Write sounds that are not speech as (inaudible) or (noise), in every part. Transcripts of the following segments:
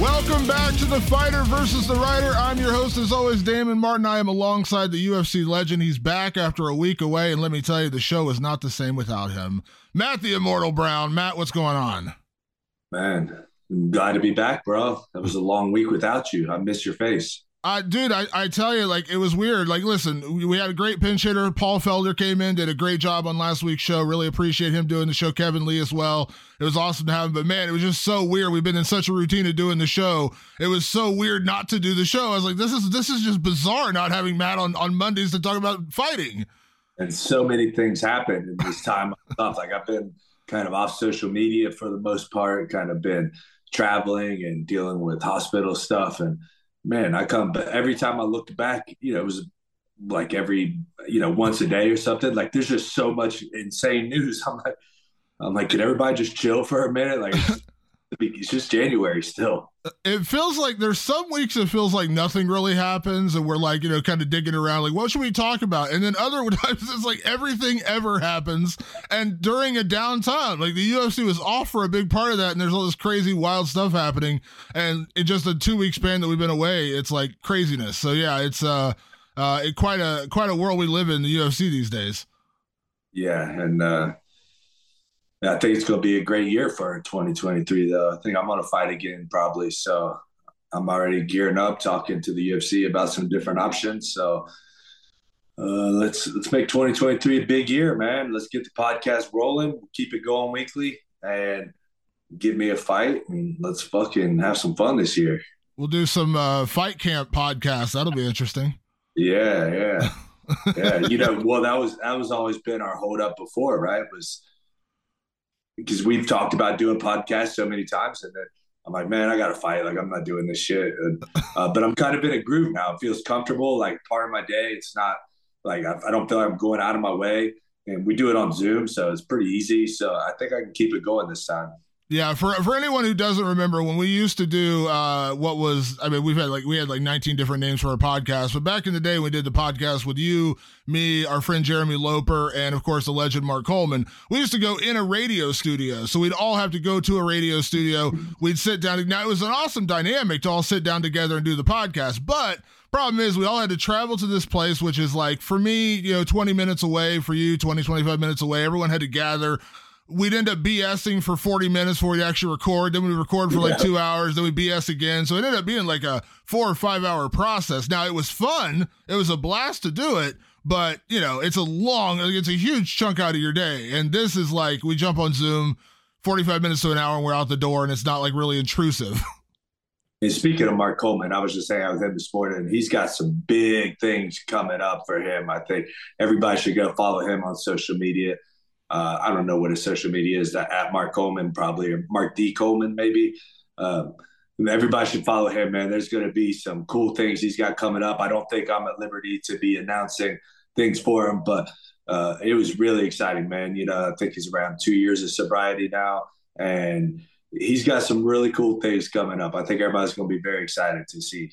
Welcome back to the Fighter versus the Writer. I'm your host, as always, Damon Martin. I am alongside the UFC legend. He's back after a week away, and let me tell you, the show is not the same without him. Matt the Immortal Brown. Matt, what's going on? Man, I'm glad to be back, bro. That was a long week without you. I miss your face. Uh, dude, I, I tell you, like, it was weird. Like, listen, we, we had a great pinch hitter. Paul Felder came in, did a great job on last week's show. Really appreciate him doing the show. Kevin Lee as well. It was awesome to have him. But man, it was just so weird. We've been in such a routine of doing the show. It was so weird not to do the show. I was like, this is this is just bizarre not having Matt on, on Mondays to talk about fighting. And so many things happened in this time off. Like I've been kind of off social media for the most part, kind of been traveling and dealing with hospital stuff and man, I come but every time I looked back, you know, it was like every, you know, once a day or something. Like there's just so much insane news. (laughs) I'm like, I'm like, can everybody just chill for a minute? Like (laughs) it's just January still. It feels like there's some weeks it feels like nothing really happens, and we're like, you know, kind of digging around, like, what should we talk about? And then other (laughs) times it's like everything ever happens. And during a downtime, like the UFC was off for a big part of that, and there's all this crazy, wild stuff happening. And in just a two week span that we've been away, it's like craziness. So yeah, it's uh, uh, it, quite a quite a world we live in the UFC these days. Yeah, and uh, I think it's going to be a great year for 2023, though. I think I'm going to fight again probably. So I'm already gearing up, talking to the UFC about some different options. So uh, let's let's make 2023 a big year, man. Let's get the podcast rolling, keep it going weekly, and give me a fight, and let's fucking have some fun this year. We'll do some uh, fight camp podcast. That'll be interesting. Yeah, yeah, (laughs) yeah. You know, well, that was that was always been our hold up before, right? Was because we've talked about doing podcasts so many times, and then I'm like, man, I got to fight. Like, I'm not doing this shit. And, uh, but I'm kind of in a groove now. It feels comfortable. Like part of my day, it's not like I, I don't feel like I'm going out of my way. And we do it on Zoom, so it's pretty easy. So I think I can keep it going this time. Yeah, for for anyone who doesn't remember, when we used to do uh, what was, I mean, we've had like we had like 19 different names for our podcast, but back in the day, we did the podcast with you, me, our friend Jeremy Loper, and of course the legend Mark Coleman. We used to go in a radio studio, so we'd all have to go to a radio studio. We'd sit down. Now it was an awesome dynamic to all sit down together and do the podcast, but problem is we all had to travel to this place which is like for me you know 20 minutes away for you 20 25 minutes away everyone had to gather we'd end up BSing for 40 minutes before we actually record. Then we record for like yeah. two hours. Then we BS again. So it ended up being like a four or five hour process. Now it was fun. It was a blast to do it. But, you know, it's a long, it's a huge chunk out of your day. And this is like we jump on Zoom 45 minutes to an hour and we're out the door and it's not like really intrusive. (laughs) And speaking of Mark Coleman, I was just saying I with him this morning, and he's got some big things coming up for him. I think everybody should go follow him on social media. Uh, I don't know what his social media is. At Mark Coleman, probably or Mark D Coleman, maybe. Um, everybody should follow him, man. There's going to be some cool things he's got coming up. I don't think I'm at liberty to be announcing things for him, but uh, it was really exciting, man. You know, I think he's around two years of sobriety now, and he's got some really cool things coming up. I think everybody's going to be very excited to see.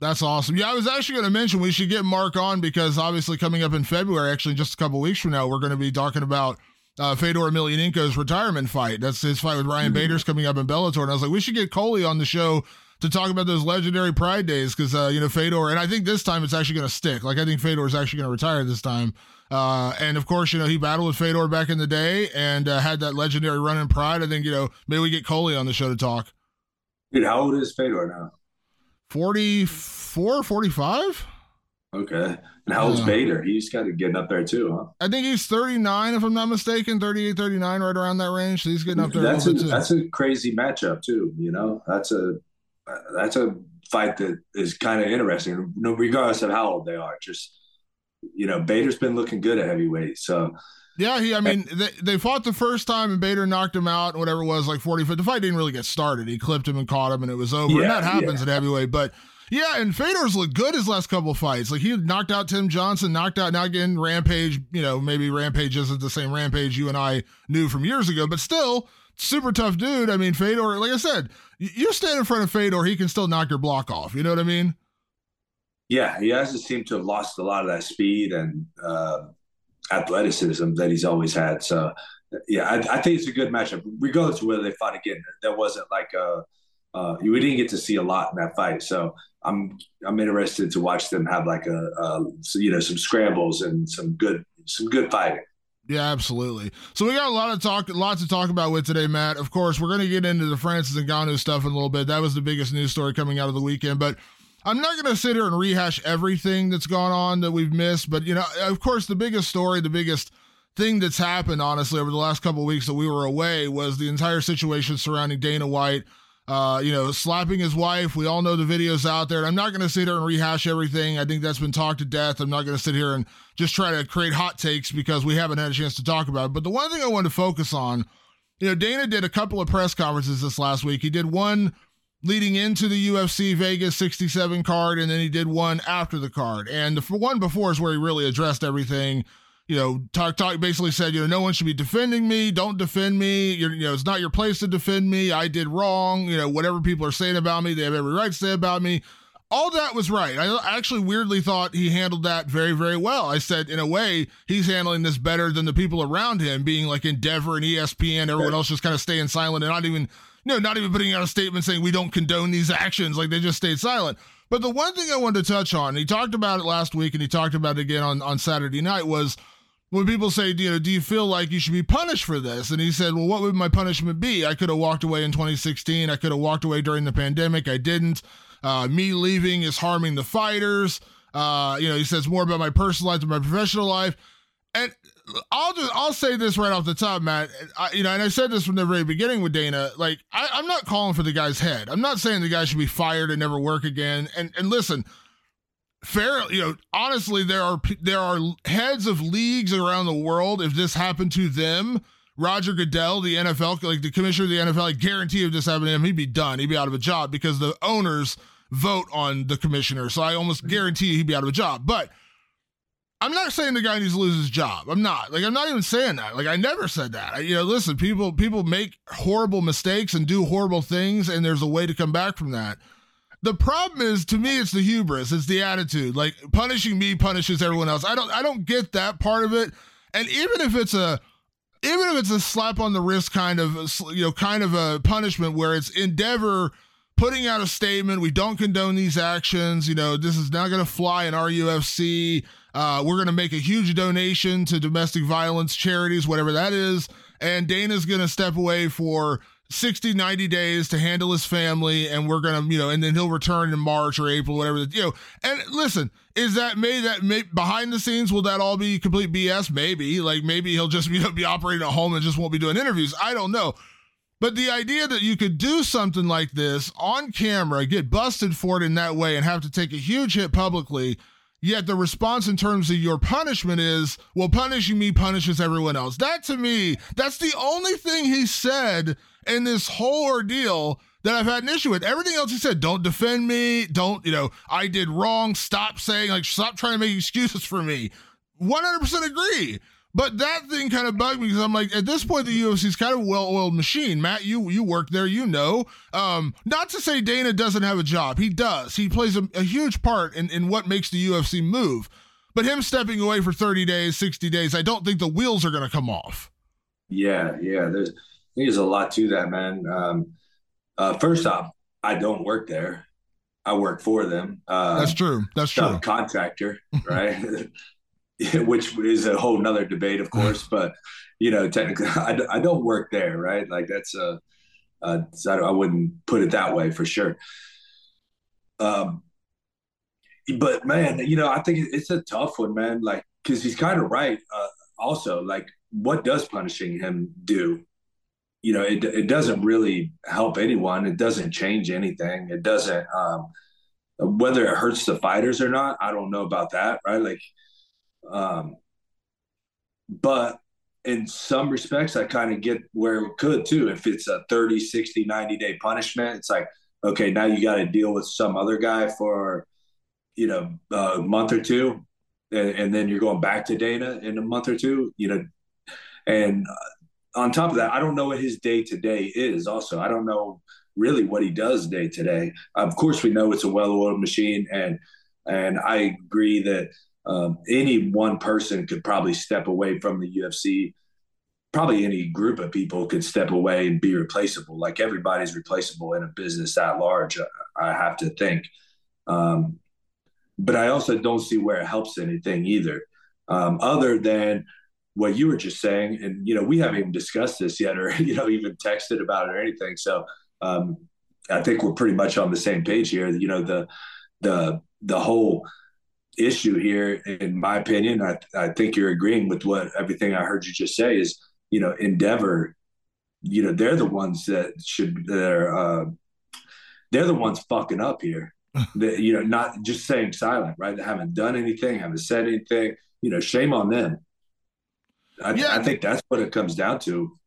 That's awesome. Yeah, I was actually going to mention we should get Mark on because obviously coming up in February, actually just a couple weeks from now, we're going to be talking about uh, Fedor Emelianenko's retirement fight. That's his fight with Ryan mm-hmm. Bader's coming up in Bellator, and I was like, we should get Coley on the show to talk about those legendary Pride days because uh, you know Fedor, and I think this time it's actually going to stick. Like I think Fedor is actually going to retire this time. Uh, and of course, you know he battled with Fedor back in the day and uh, had that legendary run in Pride. I think you know maybe we get Coley on the show to talk. Dude, how old is Fedor now? 44, 45? Okay. And how old's uh, Bader? He's kind of getting up there too, huh? I think he's 39, if I'm not mistaken, 38, 39, right around that range. So he's getting up there. That's a, a that's a crazy matchup too. You know, that's a that's a fight that is kind of interesting, regardless of how old they are. Just you know, Bader's been looking good at heavyweight, so. Yeah, he. I mean, they, they fought the first time, and Bader knocked him out, whatever it was, like forty. But the fight didn't really get started. He clipped him and caught him, and it was over. Yeah, and that happens yeah. at heavyweight. But yeah, and Fedor's looked good his last couple fights. Like he knocked out Tim Johnson, knocked out now again Rampage. You know, maybe Rampage isn't the same Rampage you and I knew from years ago, but still super tough dude. I mean, Fedor, like I said, you stand in front of Fedor, he can still knock your block off. You know what I mean? Yeah, he hasn't seemed to have lost a lot of that speed and uh, athleticism that he's always had. So, yeah, I, I, think it's a good matchup. Regardless of whether they fought again, there wasn't like a uh, we didn't get to see a lot in that fight. So I'm I'm interested to watch them have like a, a you know some scrambles and some good some good fighting. Yeah, absolutely. So we got a lot of talk, lots to talk about with today, Matt. Of course, we're going to get into the Francis and Ngannou stuff in a little bit. That was the biggest news story coming out of the weekend, but I'm not going to sit here and rehash everything that's gone on that we've missed. But you know, of course, the biggest story, the biggest thing that's happened, honestly, over the last couple weeks that we were away was the entire situation surrounding Dana White uh, you know, slapping his wife. We all know the videos out there. And I'm not going to sit here and rehash everything. I think that's been talked to death. I'm not going to sit here and just try to create hot takes because we haven't had a chance to talk about it. But the one thing I want to focus on, you know, Dana did a couple of press conferences this last week. He did one leading into the UFC Vegas 67 card, and then he did one after the card. And the one before is where he really addressed everything you know, talk talk basically said, you know, no one should be defending me. Don't defend me. You're, you know, it's not your place to defend me. I did wrong. You know, whatever people are saying about me, they have every right to say about me. All that was right. I actually weirdly thought he handled that very, very well. I said, in a way, he's handling this better than the people around him, being like Endeavor and ESPN, everyone else just kind of staying silent and not even, you know, not even putting out a statement saying we don't condone these actions. Like they just stayed silent. But the one thing I wanted to touch on, he talked about it last week and he talked about it again on, on Saturday night, was when people say, you know, do you feel like you should be punished for this? And he said, well, what would my punishment be? I could have walked away in 2016. I could have walked away during the pandemic. I didn't. Uh, me leaving is harming the fighters. Uh, you know, he says more about my personal life than my professional life. And I'll just I'll say this right off the top, Matt. I, you know, and I said this from the very beginning with Dana. Like, I, I'm not calling for the guy's head. I'm not saying the guy should be fired and never work again. And and listen, fair you know honestly there are there are heads of leagues around the world if this happened to them roger goodell the nfl like the commissioner of the nfl i guarantee if this happened to him he'd be done. He'd be out of a job because the owners vote on the commissioner. So i almost guarantee he'd be out of a job. But i'm not saying the guy needs to lose his job. I'm not. Like i'm not even saying that. Like i never said that. I, you know listen people people make horrible mistakes and do horrible things and there's a way to come back from that the problem is to me it's the hubris. It's the attitude. Like punishing me punishes everyone else. I don't i don't get that part of it. And even if it's a even if it's a slap on the wrist kind of you know kind of a punishment where it's endeavor putting out a statement we don't condone these actions. You know this is not going to fly in our ufc uh, we're going to make a huge donation to domestic violence charities whatever that is. And dana's going to step away for 60, 90 days to handle his family, and we're gonna, you know, and then he'll return in March or April, whatever. You know, and listen, is that may that may, behind the scenes will that all be complete BS? Maybe, like maybe he'll just (laughs) you know be operating at home and just won't be doing interviews. I don't know. But the idea that you could do something like this on camera, get busted for it in that way, and have to take a huge hit publicly, yet the response in terms of your punishment is, well, punishing me punishes everyone else. That to me, that's the only thing he said in this whole ordeal that I've had an issue with. Everything else he said, don't defend me, don't, you know, I did wrong, stop saying, like, stop trying to make excuses for me. 100% agree. But that thing kind of bugged me because I'm like, at this point, the UFC is kind of a well-oiled machine. Matt, you you work there, you know. Um, not to say Dana doesn't have a job. He does. He plays a, a huge part in, in what makes the UFC move. But him stepping away for 30 days, 60 days, I don't think the wheels are going to come off. Yeah, yeah. There's there's a lot to that, man. Um, uh, first off, I don't work there. I work for them. Uh, That's true. That's true. Contractor, (laughs) right? (laughs) which is a whole nother debate, of course. (laughs) but you know, technically, I, I don't work there, right? Like that's a, uh, I wouldn't put it that way for sure. Um, but man, you know, I think it's a tough one, man. Like, because he's kind of right. Uh, also, like, what does punishing him do? You know, it it doesn't really help anyone. It doesn't change anything. It doesn't. Um, whether it hurts the fighters or not, I don't know about that, right? Like, um, but in some respects, I kind of get where it could too. If it's a 30, 60, 90 day punishment, it's like, okay, now you got to deal with some other guy for, you know, a month or two. And, and, then you're going back to Dana in a month or two, you know. And uh, on top of that, I don't know what his day to day is. Also, I don't know really what he does day to day. Of course, we know it's a well oiled machine. And, and I agree that um, any one person could probably step away from the UFC. Probably any group of people could step away and be replaceable. Like everybody's replaceable in a business that large, I have to think. Um, but I also don't see where it helps anything either, um, other than what you were just saying. And you know, we haven't even discussed this yet, or (laughs) you know, even texted about it or anything. So um, I think we're pretty much on the same page here. You know, the the the whole issue here, in my opinion, I, I think you're agreeing with what everything I heard you just say is, you know, Endeavor, you know, they're the ones that should, they're, uh, they're the ones fucking up here. (laughs) that, you know, not just saying silent, right? They haven't done anything, haven't said anything, you know, shame on them. I, yeah. I think that's what it comes down to.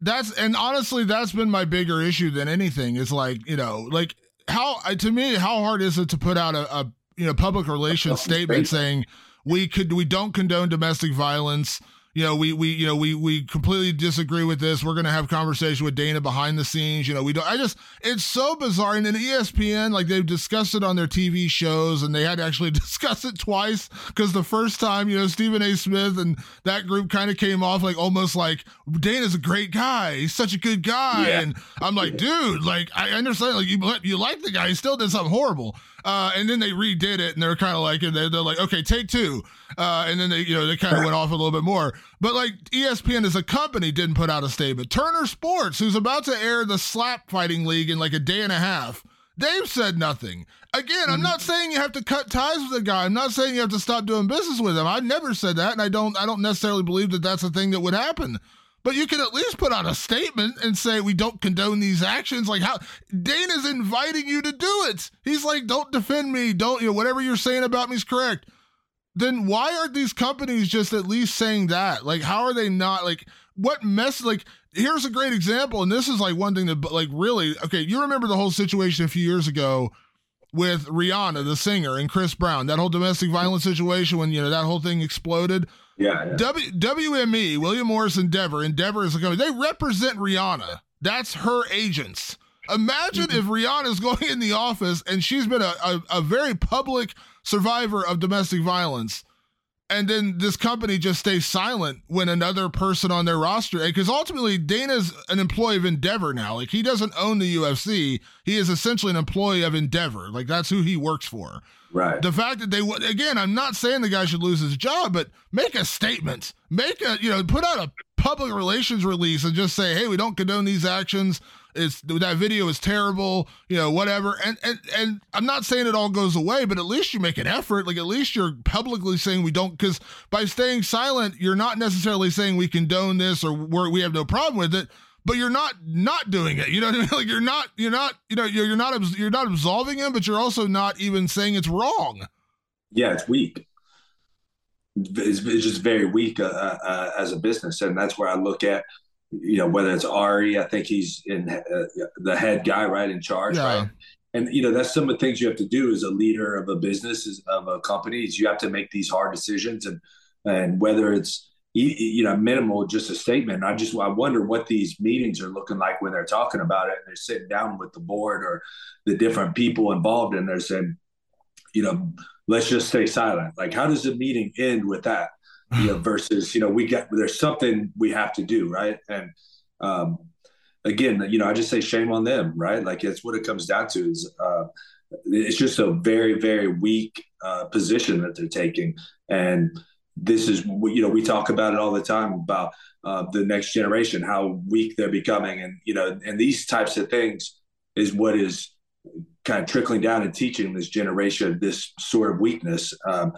That's, and honestly, that's been my bigger issue than anything is like, you know, like, how uh, to me how hard is it to put out a, a you know public relations statement saying we could we don't condone domestic violence you know, we we you know we we completely disagree with this. We're gonna have conversation with Dana behind the scenes. You know, we don't. I just it's so bizarre. And then ESPN, like they've discussed it on their TV shows, and they had to actually (laughs) discuss it twice because the first time, you know, Stephen A. Smith and that group kind of came off like almost like Dana's a great guy. He's such a good guy, yeah. and I'm like, dude, like I understand, like you you like the guy, he still did something horrible. Uh, and then they redid it, and they're kind of like, and they're, they're like, okay, take two. Uh, and then they, you know, they kind of (laughs) went off a little bit more. But like ESPN as a company didn't put out a statement. Turner Sports, who's about to air the slap fighting league in like a day and a half, they've said nothing. Again, I'm not saying you have to cut ties with the guy. I'm not saying you have to stop doing business with him. I never said that, and I don't. I don't necessarily believe that that's a thing that would happen. But you can at least put out a statement and say we don't condone these actions. Like how Dana's inviting you to do it. He's like, don't defend me. Don't you know whatever you're saying about me is correct. Then why aren't these companies just at least saying that? Like, how are they not like what mess? Like, here's a great example, and this is like one thing that like really okay. You remember the whole situation a few years ago with Rihanna, the singer, and Chris Brown, that whole domestic violence situation when you know that whole thing exploded. Yeah. yeah. W- WME, William Morris Endeavor, Endeavor is a company. They represent Rihanna. That's her agents. Imagine mm-hmm. if Rihanna is going in the office and she's been a, a, a very public survivor of domestic violence and then this company just stays silent when another person on their roster because ultimately Dana's an employee of Endeavor now. Like he doesn't own the UFC. He is essentially an employee of Endeavor. Like that's who he works for. Right. The fact that they would again, I'm not saying the guy should lose his job, but make a statement. Make a you know, put out a public relations release and just say, "Hey, we don't condone these actions." It's that video is terrible, you know, whatever. And and and I'm not saying it all goes away, but at least you make an effort. Like at least you're publicly saying we don't because by staying silent, you're not necessarily saying we condone this or we have no problem with it but you're not not doing it. You know what I mean? (laughs) Like you're not you're not you know you're, you're not you're not absolving him, but you're also not even saying it's wrong. Yeah, it's weak. It's, it's just very weak uh, uh, uh as a business, and that's where I look at you know whether it's Ari. I think he's in uh, the head guy, right, in charge, yeah. right. And you know that's some of the things you have to do as a leader of a business, of a company. Is you have to make these hard decisions, and and whether it's you know, minimal, just a statement. I just I wonder what these meetings are looking like when they're talking about it and they're sitting down with the board or the different people involved and they're saying, you know, let's just stay silent. Like, how does the meeting end with that? You know, versus you know, we get there's something we have to do, right? And um, again, you know, I just say shame on them, right? Like it's what it comes down to is uh, it's just a very very weak uh, position that they're taking and this is you know we talk about it all the time about uh, the next generation how weak they're becoming and you know and these types of things is what is kind of trickling down and teaching this generation this sort of weakness um,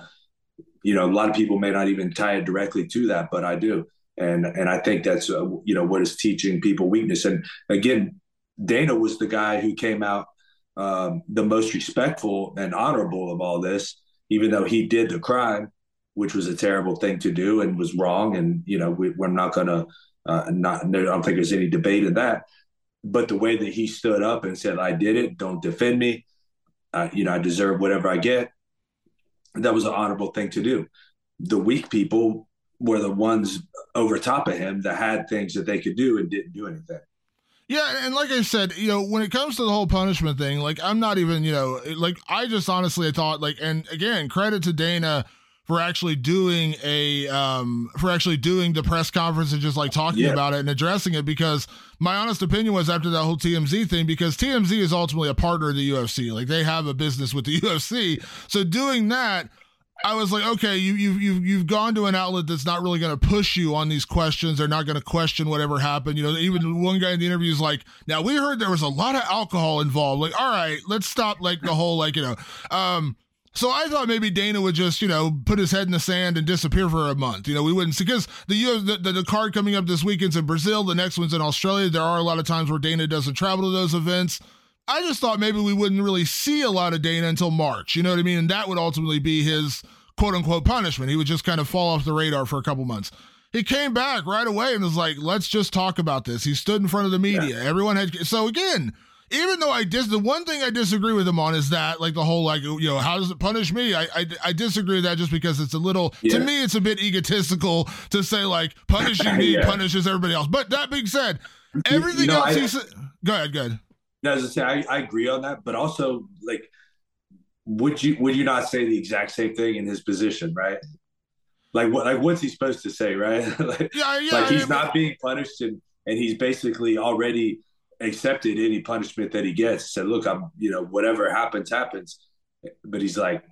you know a lot of people may not even tie it directly to that but i do and and i think that's uh, you know what is teaching people weakness and again dana was the guy who came out um, the most respectful and honorable of all this even though he did the crime which was a terrible thing to do and was wrong. And you know, we, are not going to uh, not. I don't think there's any debate in that. But the way that he stood up and said, "I did it. Don't defend me. Uh, you know, I deserve whatever I get." That was an honorable thing to do. The weak people were the ones over top of him that had things that they could do and didn't do anything. Yeah, and like I said, you know, when it comes to the whole punishment thing, like I'm not even, you know, like I just honestly thought like and again, credit to Dana for actually doing a um for actually doing the press conference and just like talking yeah. about it and addressing it because my honest opinion was after that whole TMZ thing because TMZ is ultimately a partner of the UFC like they have a business with the (laughs) UFC so doing that I was like, okay, you you you you've gone to an outlet that's not really going to push you on these questions. They're not going to question whatever happened. You know, even one guy in the interview is like, now we heard there was a lot of alcohol involved. Like, all right, let's stop like the whole like you know, um, so I thought maybe Dana would just, you know, put his head in the sand and disappear for a month. You know, we wouldn't see because the, the the, the card coming up this weekend's in Brazil, the next one's in Australia. There are a lot of times where Dana doesn't travel to those events. I just thought maybe we wouldn't really see a lot of Dana until March. You know what I mean? And that would ultimately be his quote unquote punishment. He would just kind of fall off the radar for a couple months. He came back right away and was like, let's just talk about this. He stood in front of the media. Yeah. Everyone had so again, even though I dis the one thing I disagree with him on is that like the whole like you know how does it punish me? I I, I disagree with that just because it's a little yeah. to me it's a bit egotistical to say like punishing (laughs) me yeah. punishes everybody else. But that being said, everything you know, else I, he said. Go ahead, go ahead. No, as I say, I, I agree on that, but also like would you would you not say the exact same thing in his position, right? Like what like what's he supposed to say, right? (laughs) like, yeah, yeah, like he's yeah, not being punished and and he's basically already accepted any punishment that he gets. Said, "Look, I'm, you know, whatever happens, happens." But he's like,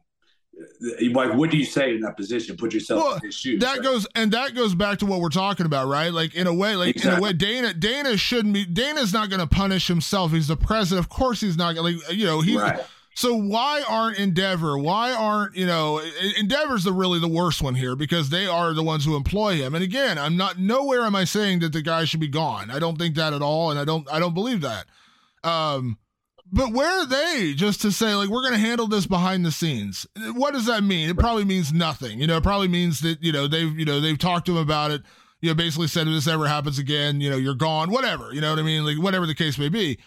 like, what do you say in that position? Put yourself well, in his shoes. That right? goes, and that goes back to what we're talking about, right? Like, in a way, like exactly. in a way, Dana, Dana shouldn't be. Dana's not going to punish himself. He's the president. Of course, he's not. Like, you know, he's. Right. So why aren't Endeavor? Why aren't you know Endeavor's the really the worst one here because they are the ones who employ him. And again, I'm not nowhere am I saying that the guy should be gone. I don't think that at all, and I don't I don't believe that. Um, but where are they just to say like we're going to handle this behind the scenes? What does that mean? It probably means nothing. You know, it probably means that you know they've you know they've talked to him about it. You know, basically said if this ever happens again, you know, you're gone. Whatever. You know what I mean? Like whatever the case may be.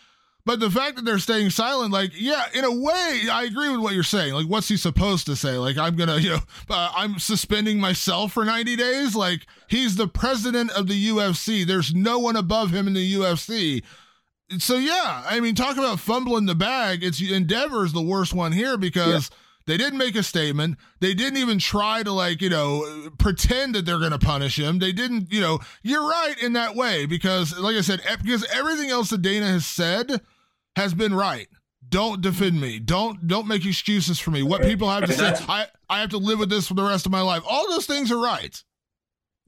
But the fact that they're staying silent, like, yeah, in a way, I agree with what you're saying. Like, what's he supposed to say? Like, I'm gonna, (laughs) you know, uh, I'm suspending myself for 90 days. Like, he's the president of the UFC. There's no one above him in the UFC. So yeah, I mean, talk about fumbling the bag. It's Endeavor's the worst one here because. Yeah. They didn't make a statement. They didn't even try to like, you know, pretend that they're going to punish him. They didn't, you know, you're right in that way because like I said, because everything else that Dana has said has been right. Don't defend me. Don't don't make excuses for me. What people have to say, I I have to live with this for the rest of my life. All those things are right.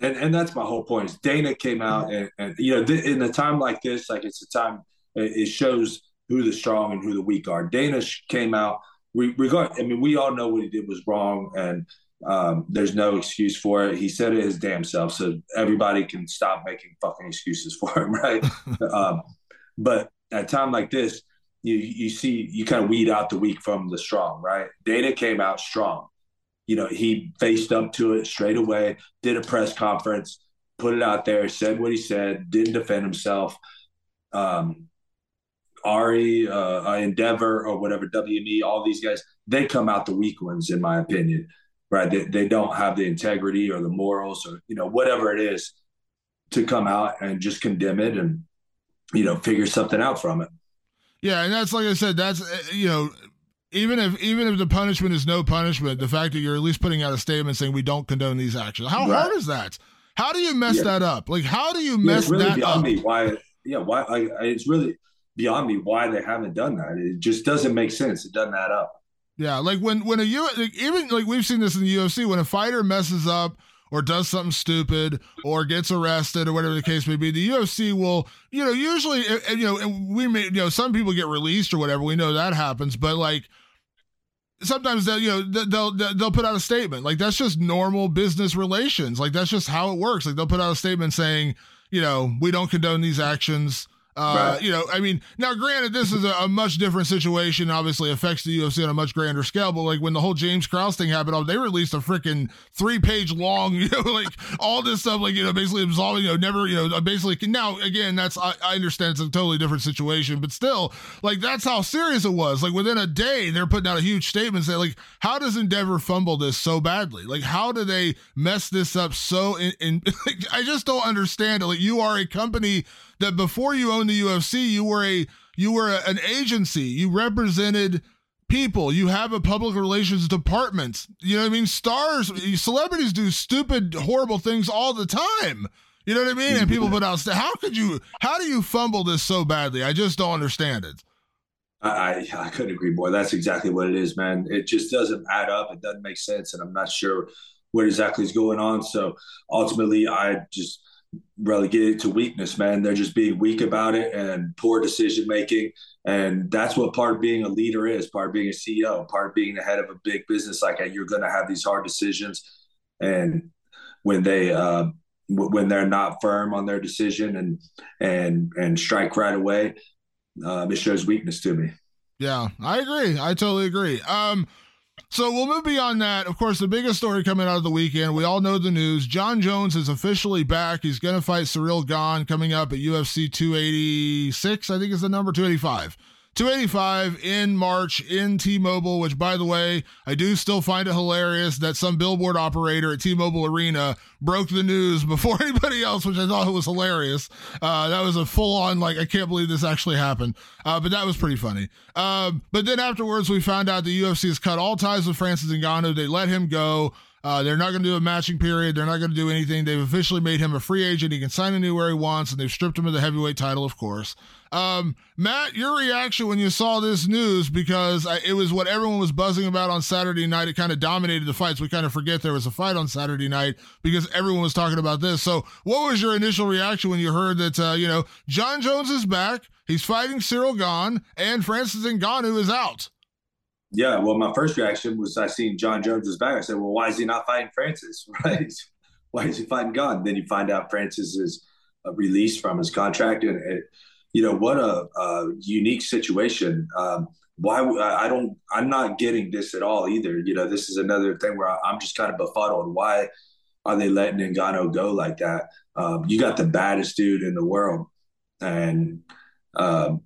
And and that's my whole point. Is Dana came out and, and you know th- in a time like this, like it's a time it shows who the strong and who the weak are. Dana came out. We regard. I mean, we all know what he did was wrong, and Um, there's no excuse for it. He said it his damn self, so everybody can stop making fucking excuses for him, (laughs) right? (laughs) um, but at a time like this, you you see you kind of weed out the weak from the strong, right? Dana came out strong. You know, he faced up to it straight away, did a press conference, put it out there, said what he said, didn't defend himself. Um, Ari, uh, Endeavor, or whatever, WME, all these guys, they come out the weak ones, in my opinion, right? They, they don't have the integrity or the morals or, you know, whatever it is to come out and just condemn it and, you know, figure something out from it. Yeah, and that's like I said, that's uh, you know, even if even if the punishment is no punishment, the fact that you're at least putting out a statement saying we don't condone these actions. How right. hard is that? How do you mess yeah. that up? Like, how do you mess yeah, really that beyond up? Me why? Yeah, why? I, it's really beyond me why they haven't done that. It just doesn't make sense. It doesn't add up. Yeah, like when when a U like even like we've seen this in the UFC when a fighter messes up or does something stupid or gets arrested or whatever the case may be, the UFC will, you know, usually, you know, we may, you know, some people get released or whatever. We know that happens, but like sometimes they'll, you know, they'll, they'll, they'll put out a statement like that's just normal business relations. Like that's just how it works. Like they'll put out a statement saying, you know, we don't condone these actions. Uh, right. You know, I mean, now granted, this is a, a, much different situation. Obviously, affects the UFC on a much grander scale. But like when the whole James Krause thing happened, oh, they released a freaking three page long, (laughs) you know, like all this stuff, like you know, basically absolving, you know, never, you know, basically. Now again, that's I, I understand it's a totally different situation, but still, like that's how serious it was. Like within a day, they're putting out a huge statement saying, like, how does Endeavor fumble this so badly? Like, how do they mess this up so? In, in (laughs) like, I just don't understand it. Like, you are a company that before you owned the UFC, you were a you were a, an agency. You represented people. You have a public relations department. You know what I mean? Stars, celebrities do stupid, horrible things all the time. You know what I mean? And people put out, how could you, how do you fumble this so badly? I just don't understand it. I, I couldn't agree more. That's exactly what it is, man. It just doesn't add up. It doesn't make sense. And I'm not sure what exactly is going on. So ultimately, I just, relegated to weakness, man. They're just being weak about it and poor decision making. And that's what part of being a leader is part of being a CEO, part of being the head of a big business like. You're going to have these hard decisions. And when they, uh, when they're not firm on their decision and, and, and strike right away, um, it shows weakness to me. Yeah, I agree. I totally agree. Um, so we'll move beyond that. Of course, the biggest story coming out of the weekend, we all know the news. Jon Jones is officially back. He's going to fight Ciryl Gane coming up at UFC 286, I think is the number 285. 285 in March in T-Mobile, which by the way, I do still find it hilarious that some billboard operator at T-Mobile Arena broke the news (laughs) before anybody else, which I thought was hilarious. Uh, that was a full-on like I can't believe this actually happened, uh, but that was pretty funny. Um, but then afterwards, we found out the UFC has cut all ties with Francis Ngannou. They let him go. Uh, they're not going to do a matching period. They're not going to do anything. They've officially made him a free agent. He can sign anywhere he wants, and they've stripped him of the heavyweight title, of course. Um, Matt, your reaction when you saw this news because I, it was what everyone was buzzing about on Saturday night. It kind of dominated the fights. We kind of forget there was a fight on Saturday night because everyone was talking about this. So, what was your initial reaction when you heard that? Uh, you know, Jon Jones is back. He's fighting Ciryl Gane, and Francis Ngannou is out. Yeah, well, my first reaction was I seen Jon Jones is back. I said, well, why is he not fighting Francis? (laughs) Right? why is he fighting Gane? Then you find out Francis is uh, released from his contract, and it, you know what a, a unique situation. Um, why I don't I'm not getting this at all either. You know, this is another thing where I'm just kind of befuddled. Why are they letting Ngannou go like that? Um, you got the baddest dude in the world, and um,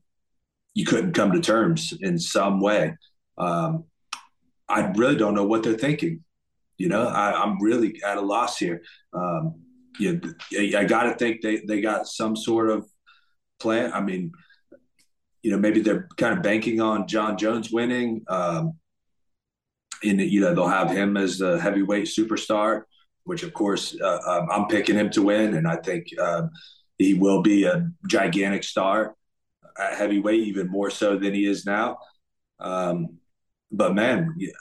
you couldn't come to terms in some way um, I really don't know what they're thinking. You know, I, am really at a loss here. Um, you know, I got to think they, they got some sort of plan. I mean, you know, maybe they're kind of banking on Jon Jones winning. Um, and, you know, they'll have him as the heavyweight superstar, which, of course, uh, um, I'm picking him to win. And I think um, he will be a gigantic star at heavyweight, even more so than he is now. Um, but man, yeah,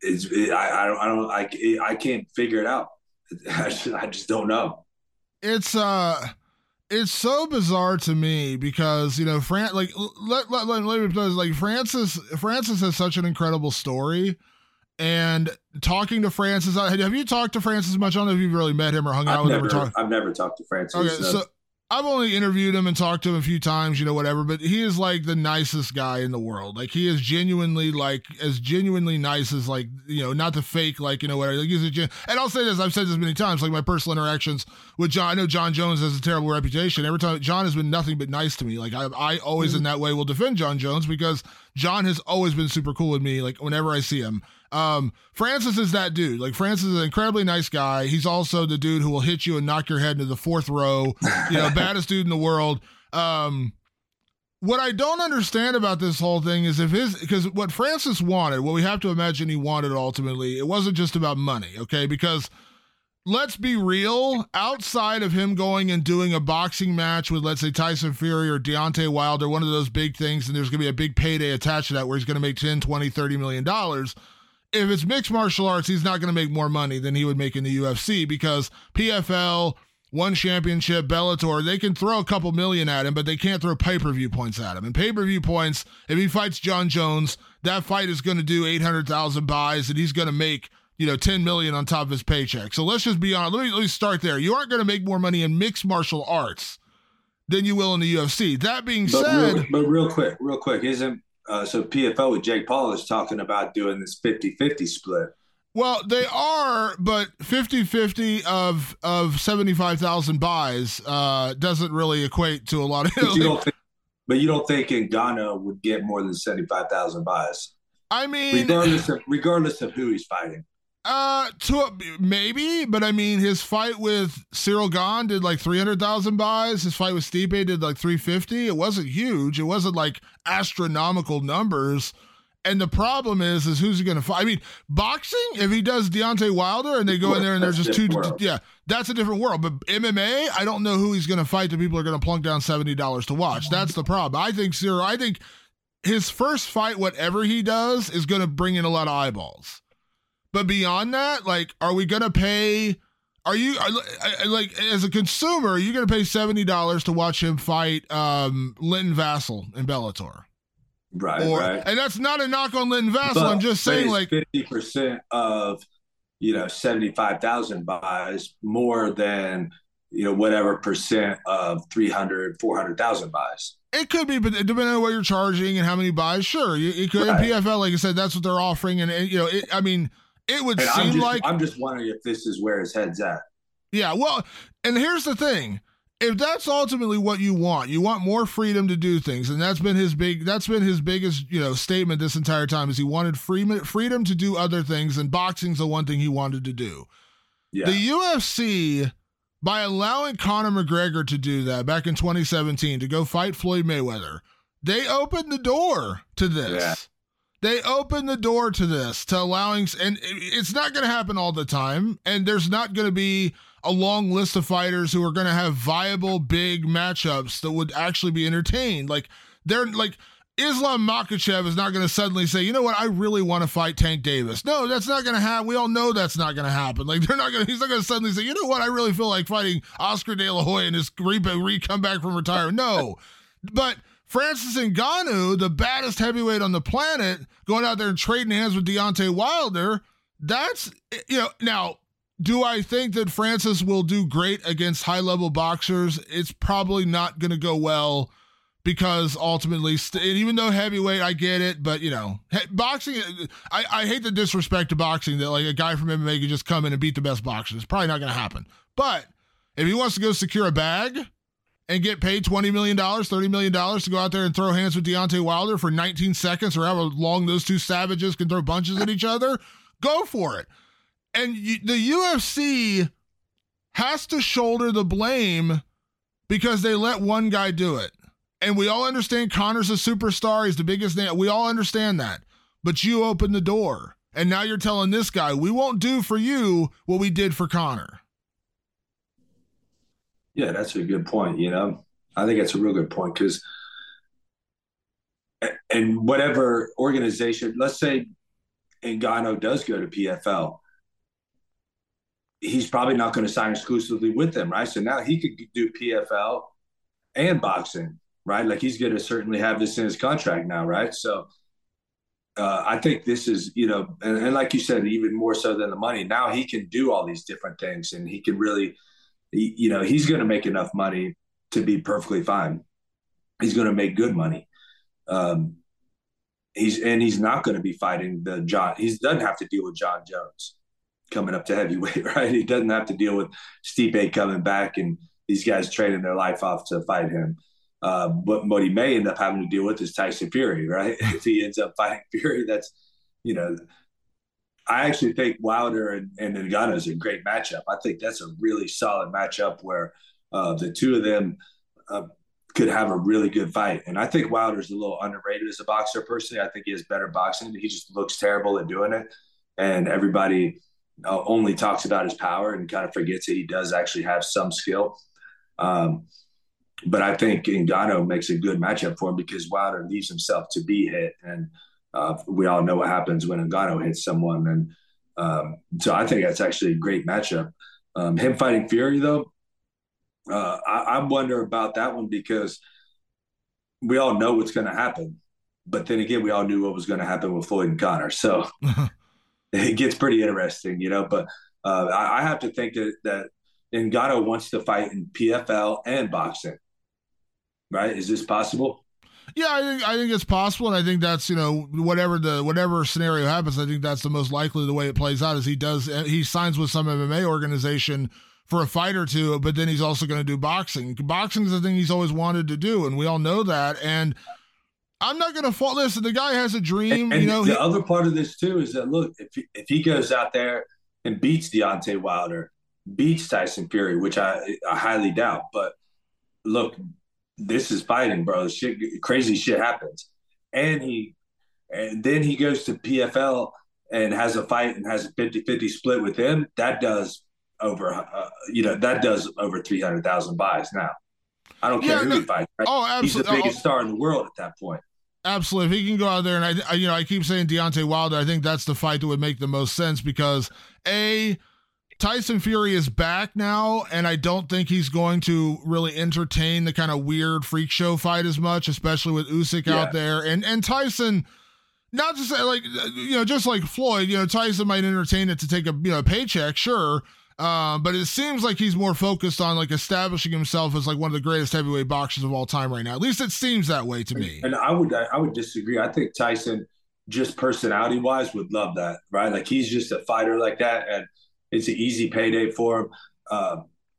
it's it, I, I don't I don't I, it, I can't figure it out. (laughs) I just, I just don't know. It's uh it's so bizarre to me because you know Fran like let let, let, let me like Francis Francis has such an incredible story and talking to Francis. Have you talked to Francis much? I don't know if you've really met him or hung out I've with never, him. Or talk- I've never talked to Francis. Okay, no. so I've only interviewed him and talked to him a few times, you know, whatever, but he is like the nicest guy in the world. Like he is genuinely like as genuinely nice as like, you know, not the fake, like, you know, whatever. Like he's a gen- and I'll say this, I've said this many times, like my personal interactions with Jon. I know Jon Jones has a terrible reputation. Every time Jon has been nothing but nice to me. Like I I always hmm. in that way will defend Jon Jones because Jon has always been super cool with me, like whenever I see him. Um, Francis is that dude. Like Francis is an incredibly nice guy. He's also the dude who will hit you and knock your head into the fourth row. You know, (laughs) baddest dude in the world. Um, what I don't understand about this whole thing is if his because what Francis wanted, what we have to imagine he wanted ultimately, it wasn't just about money, okay? Because let's be real, outside of him going and doing a boxing match with, let's say, Tyson Fury or Deontay Wilder, one of those big things, and there's going to be a big payday attached to that where he's going to make 10, 20, 30 million dollars. If it's mixed martial arts, he's not going to make more money than he would make in the UFC because PFL, one championship, Bellator, they can throw a couple million at him, but they can't throw pay per view points at him. And pay per view points, if he fights Jon Jones, that fight is going to do 800,000 buys and he's going to make you know, 10 million on top of his paycheck. So let's just be honest. Let me, let me start there. You aren't going to make more money in mixed martial arts than you will in the UFC. That being but said, real, but real quick, real quick, isn't uh, so PFL with Jake Paul is talking about doing this 50-50 split. well, they are, but 50-50 of of 75,000 buys uh, doesn't really equate to a lot of But you don't (laughs) think, but you don't think Ngannou would get more than seventy-five thousand buys, I mean, regardless of regardless of who he's fighting. Uh, to maybe, but I mean, his fight with Ciryl Gane did like three hundred thousand buys. His fight with Stipe did like three fifty. It wasn't huge. It wasn't like astronomical numbers. And the problem is, is who's he going to fight? I mean, boxing. If he does Deontay Wilder and they go in there and they're just two, world. yeah, that's a different world. But MMA, I don't know who he's going to fight that people are going to plunk down seventy dollars to watch. That's the problem. I think Cyril. I think his first fight, whatever he does, is going to bring in a lot of eyeballs. But beyond that, like, are we gonna pay? Are you are, like as a consumer? Are you gonna pay seventy dollars to watch him fight um, Linton Vassell in Bellator? Right, Or right. and that's not a knock on Linton Vassell. I'm just saying, like, fifty percent of you know seventy-five thousand buys more than you know whatever percent of 300, 400,000 buys. it could be, but depending on what you're charging and how many buys, sure, you, it could. Right. PFL, like I said, that's what they're offering, and, and you know, it, I mean, it would And I'm seem just, like I'm just wondering if this is where his head's at. Yeah, well, and here's the thing. If that's ultimately what you want, you want more freedom to do things, and that's been his big that's been his biggest, you know, statement this entire time is he wanted freedom freedom to do other things and boxing's the one thing he wanted to do. Yeah, The UFC by allowing Conor McGregor to do that back in 2017 to go fight Floyd Mayweather, they opened the door to this. They open the door to this, to allowing, and it's not going to happen all the time. And there's not going to be a long list of fighters who are going to have viable big matchups that would actually be entertained. Like, they're like, Islam Makhachev is not going to suddenly say, you know what, I really want to fight Tank Davis. No, that's not going to happen. We all know that's not going to happen. Like they're not going. He's not going to suddenly say, you know what, I really feel like fighting Oscar De La Hoya and his re, re come back from retirement. No, but Francis Ngannou, the baddest heavyweight on the planet, going out there and trading hands with Deontay Wilder. That's you know now. Do I think that Francis will do great against high level boxers? It's probably not going to go well because ultimately, st- even though heavyweight, I get it, but you know, he- boxing, I, I hate the disrespect to boxing that like a guy from MMA could just come in and beat the best boxers. It's probably not going to happen. But if he wants to go secure a bag and get paid $20 million, $30 million to go out there and throw hands with Deontay Wilder for 19 seconds or however long those two savages can throw punches at each other, go for it. And you, the UFC has to shoulder the blame because they let one guy do it. And we all understand Conor's a superstar. He's the biggest name. We all understand that. But you opened the door. And now you're telling this guy, we won't do for you what we did for Conor. Yeah, that's a good point. You know, I think that's a real good point because, and whatever organization, let's say Ngannou does go to PFL, he's probably not going to sign exclusively with them, right? So now he could do PFL and boxing, right? Like he's going to certainly have this in his contract now, right? So uh, I think this is, you know, and, and, like you said, even more so than the money. Now he can do all these different things, and he can really, you know, he's going to make enough money to be perfectly fine. He's going to make good money. Um, he's and he's not going to be fighting the Jon. He doesn't have to deal with Jon Jones coming up to heavyweight, (laughs) right? He doesn't have to deal with Stipe coming back and these guys trading their life off to fight him. Uh, but what he may end up having to deal with is Tyson Fury, right? (laughs) if he ends up fighting Fury, that's you know, I actually think Wilder and, and Ngannou is a great matchup. I think that's a really solid matchup where uh, the two of them uh, could have a really good fight. And I think Wilder's a little underrated as a boxer. Personally, I think he has better boxing. He just looks terrible at doing it, and everybody uh, only talks about his power and kind of forgets that he does actually have some skill. Um, but I think Ngannou makes a good matchup for him because Wilder leaves himself to be hit, and uh, we all know what happens when Ngannou hits someone. And um, so I think that's actually a great matchup. Um, him fighting Fury, though, uh, I, I wonder about that one because we all know what's going to happen. But then again, we all knew what was going to happen with Floyd and Conor. So (laughs) it gets pretty interesting, you know. But uh, I, I, have to think that, that Ngannou wants to fight in PFL and boxing. Right? Is this possible? Yeah, I think I think it's possible, and I think that's you know whatever the whatever scenario happens, I think that's the most likely the way it plays out is he does eh, he signs with some MMA organization for a fight or two, but then he's also going to do boxing. Boxing is the thing he's always wanted to do, and we all know that. And I'm not going to fault. Listen, the guy has a dream. And, you know, the he, other part of this too is that look, if he, if he goes out there and beats Deontay Wilder, beats Tyson Fury, which I, I highly doubt, but look, this is fighting, bro. Shit, crazy shit happens, and he, and then he goes to PFL and has a fight and has a 50-50 split with him. That does over, uh, you know, that does over 300,000 buys now. I don't care yeah, who no, he fights. Right? Oh, absolutely. He's the biggest oh, star in the world at that point. Absolutely. If he can go out there and I, I, you know, I keep saying Deontay Wilder, I think that's the fight that would make the most sense because A, Tyson Fury is back now, and I don't think he's going to really entertain the kind of weird freak show fight as much, especially with Usyk yeah. out there. And and Tyson, not to say like you know, just like Floyd, you know, Tyson might entertain it to take a you know paycheck, sure, uh, but it seems like he's more focused on like establishing himself as like one of the greatest heavyweight boxers of all time right now. At least it seems that way to me. And I would I would disagree. I think Tyson, just personality wise, would love that. Right, like he's just a fighter like that, and it's an easy payday for him. Uh,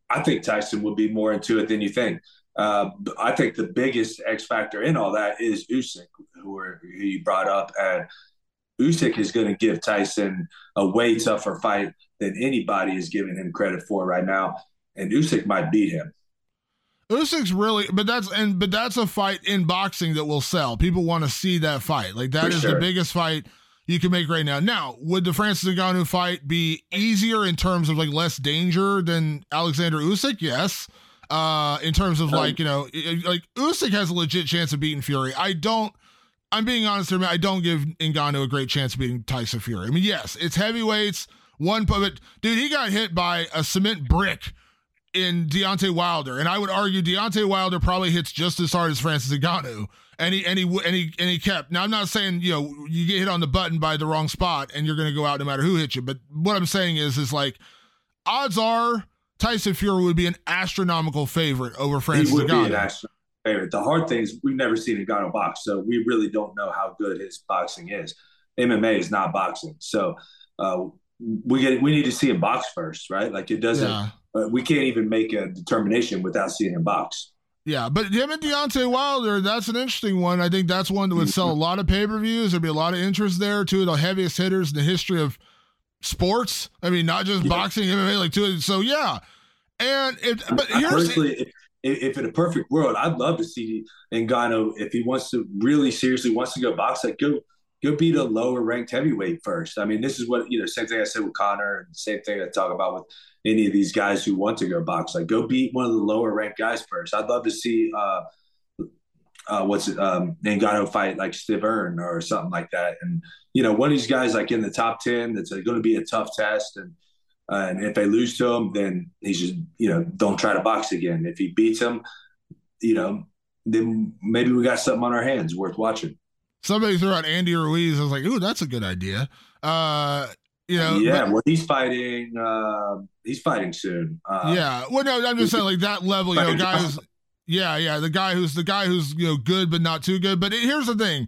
I think Tyson would be more into it than you think. Uh, I think the biggest X factor in all that is Usyk, who, who you brought up, and Usyk is going to give Tyson a way tougher fight than anybody is giving him credit for right now, and Usyk might beat him. Usyk's really, but that's and but that's a fight in boxing that will sell. People want to see that fight. Like that for is sure. the biggest fight you can make right now. Now, would the Francis Ngannou fight be easier in terms of like less danger than Alexander Usyk? Yes. Uh, in terms of like you know, like Usyk has a legit chance of beating Fury. I don't. I'm being honest here, man. I don't give Ngannou a great chance of beating Tyson Fury. I mean, yes, it's heavyweights. One, but dude, he got hit by a cement brick in Deontay Wilder, and I would argue Deontay Wilder probably hits just as hard as Francis Ngannou, and he and he and he and he kept. Now I'm not saying you know you get hit on the button by the wrong spot and you're going to go out no matter who hits you, but what I'm saying is is like odds are Tyson Fury would be an astronomical favorite over Francis Ngannou. Be an favorite. The hard thing is we've never seen Ngannou box, so we really don't know how good his boxing is. MMA is not boxing, so. Uh, we get we need to see him box first, right? Like it doesn't. Yeah. Uh, we can't even make a determination without seeing him box. Yeah, but him and Deontay Wilder, that's an interesting one. I think that's one that would sell a lot of pay per views. There'd be a lot of interest there. Two of the heaviest hitters in the history of sports. I mean, not just yeah. boxing, MMA, like two. So yeah, and if, but here's personally, if, if in a perfect world, I'd love to see Ngannou if he wants to really seriously wants to go box, like go go beat a lower ranked heavyweight first. I mean, this is what you know. Same thing I said with Conor, and same thing I talk about with any of these guys who want to go box. Like, go beat one of the lower ranked guys first. I'd love to see uh, uh, what's it, um, Ngannou fight like Stiverne or something like that. And you know, one of these guys like in the top ten that's going to be a tough test. And uh, and if they lose to him, then he just you know don't try to box again. If he beats him, you know, then maybe we got something on our hands worth watching. somebody threw out Andy Ruiz. I was like, ooh, that's a good idea. Uh, you know, yeah. but, well, he's fighting. Uh, he's fighting soon. Uh, yeah. Well, no, I'm just saying like that level. You know, guys. Yeah, yeah. The guy who's the guy who's you know good but not too good. But here's the thing.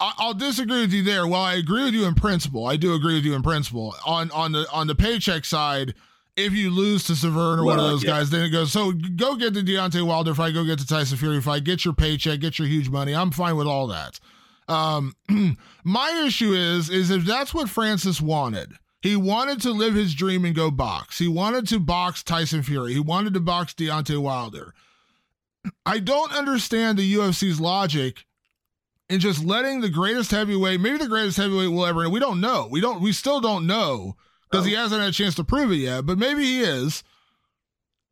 I'll disagree with you there. While I agree with you in principle, I do agree with you in principle. On on the on the paycheck side, if you lose to Stiverne or well, one of those yeah. guys, then it goes. So go get the Deontay Wilder fight, go get the Tyson Fury fight, get your paycheck, get your huge money. I'm fine with all that. Um, (clears throat) my issue is is if that's what Francis wanted, he wanted to live his dream and go box. He wanted to box Tyson Fury. He wanted to box Deontay Wilder. I don't understand the UFC's logic in just letting the greatest heavyweight, maybe the greatest heavyweight will ever. We don't know. We don't. We still don't know because he hasn't had a chance to prove it yet. But maybe he is.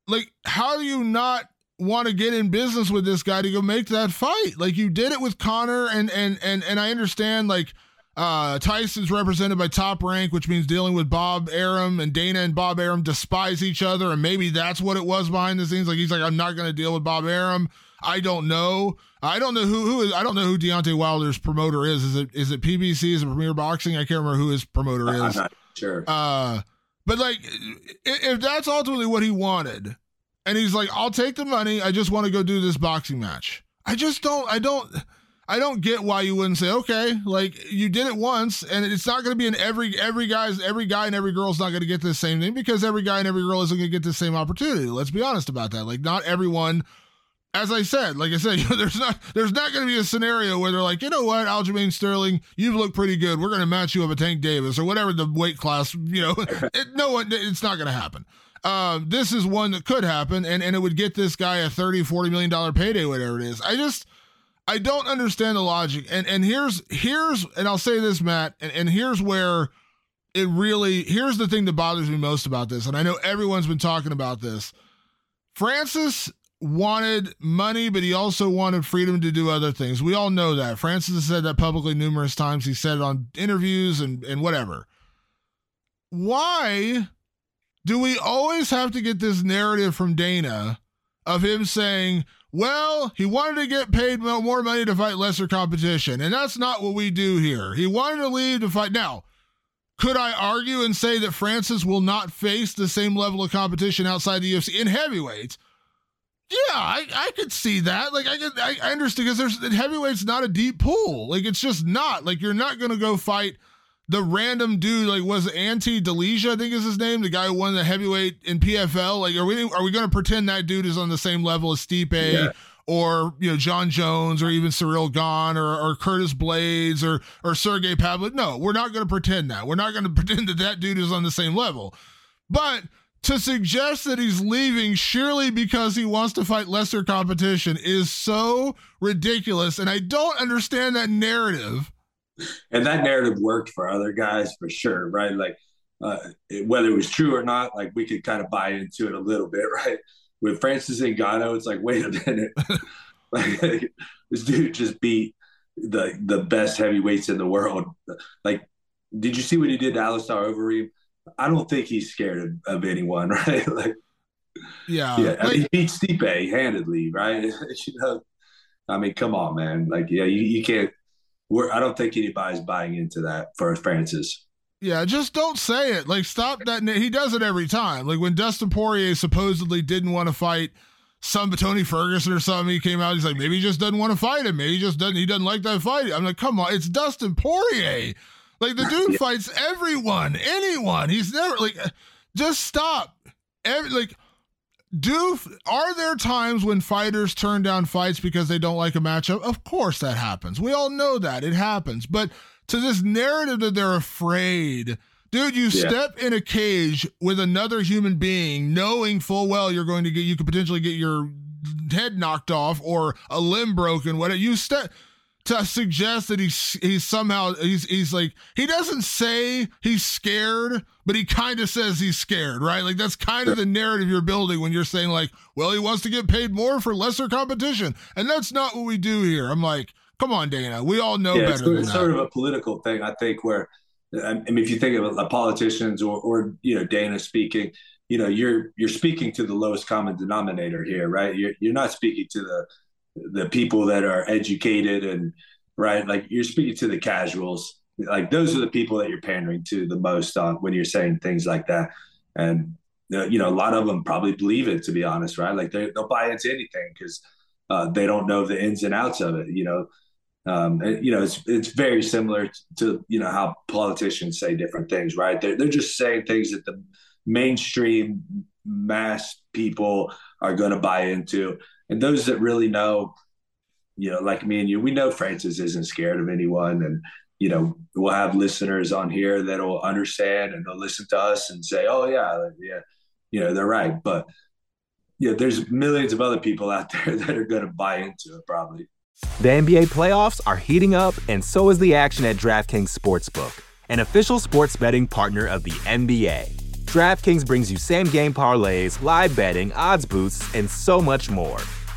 Like, how do you not want to get in business with this guy to go make that fight? Like you did it with Conor, and and and and I understand like. Uh, Tyson's represented by Top Rank, which means dealing with Bob Arum, and Dana and Bob Arum despise each other, and maybe that's what it was behind the scenes. Like he's like, I'm not going to deal with Bob Arum. I don't know. I don't know who who is. I don't know who Deontay Wilder's promoter is. Is it is it PBC? Is it Premier Boxing? I can't remember who his promoter is. I'm not sure. Uh, but like, if that's ultimately what he wanted, and he's like, I'll take the money. I just want to go do this boxing match. I just don't. I don't. I don't get why you wouldn't say, okay, like you did it once, and it's not going to be in every every guy's every guy and every girl's not going to get the same thing because every guy and every girl isn't going to get the same opportunity. Let's be honest about that. Like not everyone as I said, like I said, (laughs) you know, there's not there's not going to be a scenario where they're like, you know what, Aljamain Sterling, you've looked pretty good. We're going to match you up with Tank Davis or whatever the weight class. You know, (laughs) it, no one, it's not going to happen. Uh, this is one that could happen, and and it would get this guy a 30 40 million dollar payday, whatever it is. I just I don't understand the logic. And and here's here's and I'll say this, Matt, and, and here's where it really here's the thing that bothers me most about this, and I know everyone's been talking about this. Francis wanted money, but he also wanted freedom to do other things. We all know that. Francis has said that publicly numerous times. He said it on interviews and, and whatever. Why do we always have to get this narrative from Dana of him saying, well, he wanted to get paid more money to fight lesser competition, and that's not what we do here. He wanted to leave to fight. Now, could I argue and say that Francis will not face the same level of competition outside the UFC in heavyweights? Yeah, I, I could see that. Like I could, I, I understand because there's heavyweight's not a deep pool. Like it's just not. Like you're not gonna go fight the random dude. Like was Ante Delija, I think is his name, the guy who won the heavyweight in PFL. Like are we are we gonna pretend that dude is on the same level as Stipe? Yeah. Or you know Jon Jones, or even Ciryl Gane, or, or Curtis Blades or or Sergey Pavlik. No, we're not going to pretend that. We're not going (laughs) to pretend that that dude is on the same level. But to suggest that he's leaving surely because he wants to fight lesser competition is so ridiculous. And I don't understand that narrative. And that narrative worked for other guys for sure, right? Like, uh, whether it was true or not, like we could kind of buy into it a little bit, (laughs) right? With Francis Ngannou, it's like, wait a minute, (laughs) like this dude just beat the the best heavyweights in the world. Like, did you see what he did to Alistair Overeem? I don't think he's scared of, of anyone, (laughs) right? like, yeah, yeah. I mean, he beat Stipe handedly, right? you know, I mean, come on, man. Like, yeah, you, you can't. We're, I don't think anybody's buying into that for Francis. Yeah, just don't say it. Like, stop that. He does it every time. Like when Dustin Poirier supposedly didn't want to fight some Tony Ferguson or something, he came out. He's like, maybe he just doesn't want to fight him. Maybe he just doesn't. He doesn't like that fight. I'm like, come on, it's Dustin Poirier. Like the dude fights everyone, anyone. He's never like just stop. Every like do are there times when fighters turn down fights because they don't like a matchup? Of course that happens. We all know that. It happens. But to this narrative that they're afraid Dude, you yeah. step in a cage with another human being, knowing full well you're going to get, you could potentially get your head knocked off or a limb broken. Whatever you step, to suggest that he's he's somehow he's he's like he doesn't say he's scared, but he kind of says he's scared, right? Like that's kind of the narrative you're building when you're saying like, well, he wants to get paid more for lesser competition, and that's not what we do here. I'm like, come on, Dana, we all know yeah, better. It's, it's sort of a political thing, I think, where I mean, if you think of the politicians or or you know Dana speaking, you know, you're you're speaking to the lowest common denominator here, right? You're you're not speaking to the the people that are educated and right? Like you're speaking to the casuals. Like those are the people that you're pandering to the most on when you're saying things like that. And uh, you know, a lot of them probably believe it to be honest, right? Like they, will buy into anything because uh, they don't know the ins and outs of it. You know, um, and, you know, it's it's very similar to you know how politicians say different things, right? They're they're just saying things that the mainstream mass people are going to buy into, and those that really know, you know, like me and you, we know Francis isn't scared of anyone, and you know, we'll have listeners on here that'll understand and they'll listen to us and say, "Oh yeah, yeah, you know, they're right." But yeah, there's millions of other people out (laughs) there that are going to buy into it probably. The NBA playoffs are heating up, and so is the action at DraftKings Sportsbook, an official sports betting partner of the NBA. DraftKings brings you same game parlays, live betting, odds boosts, and so much more.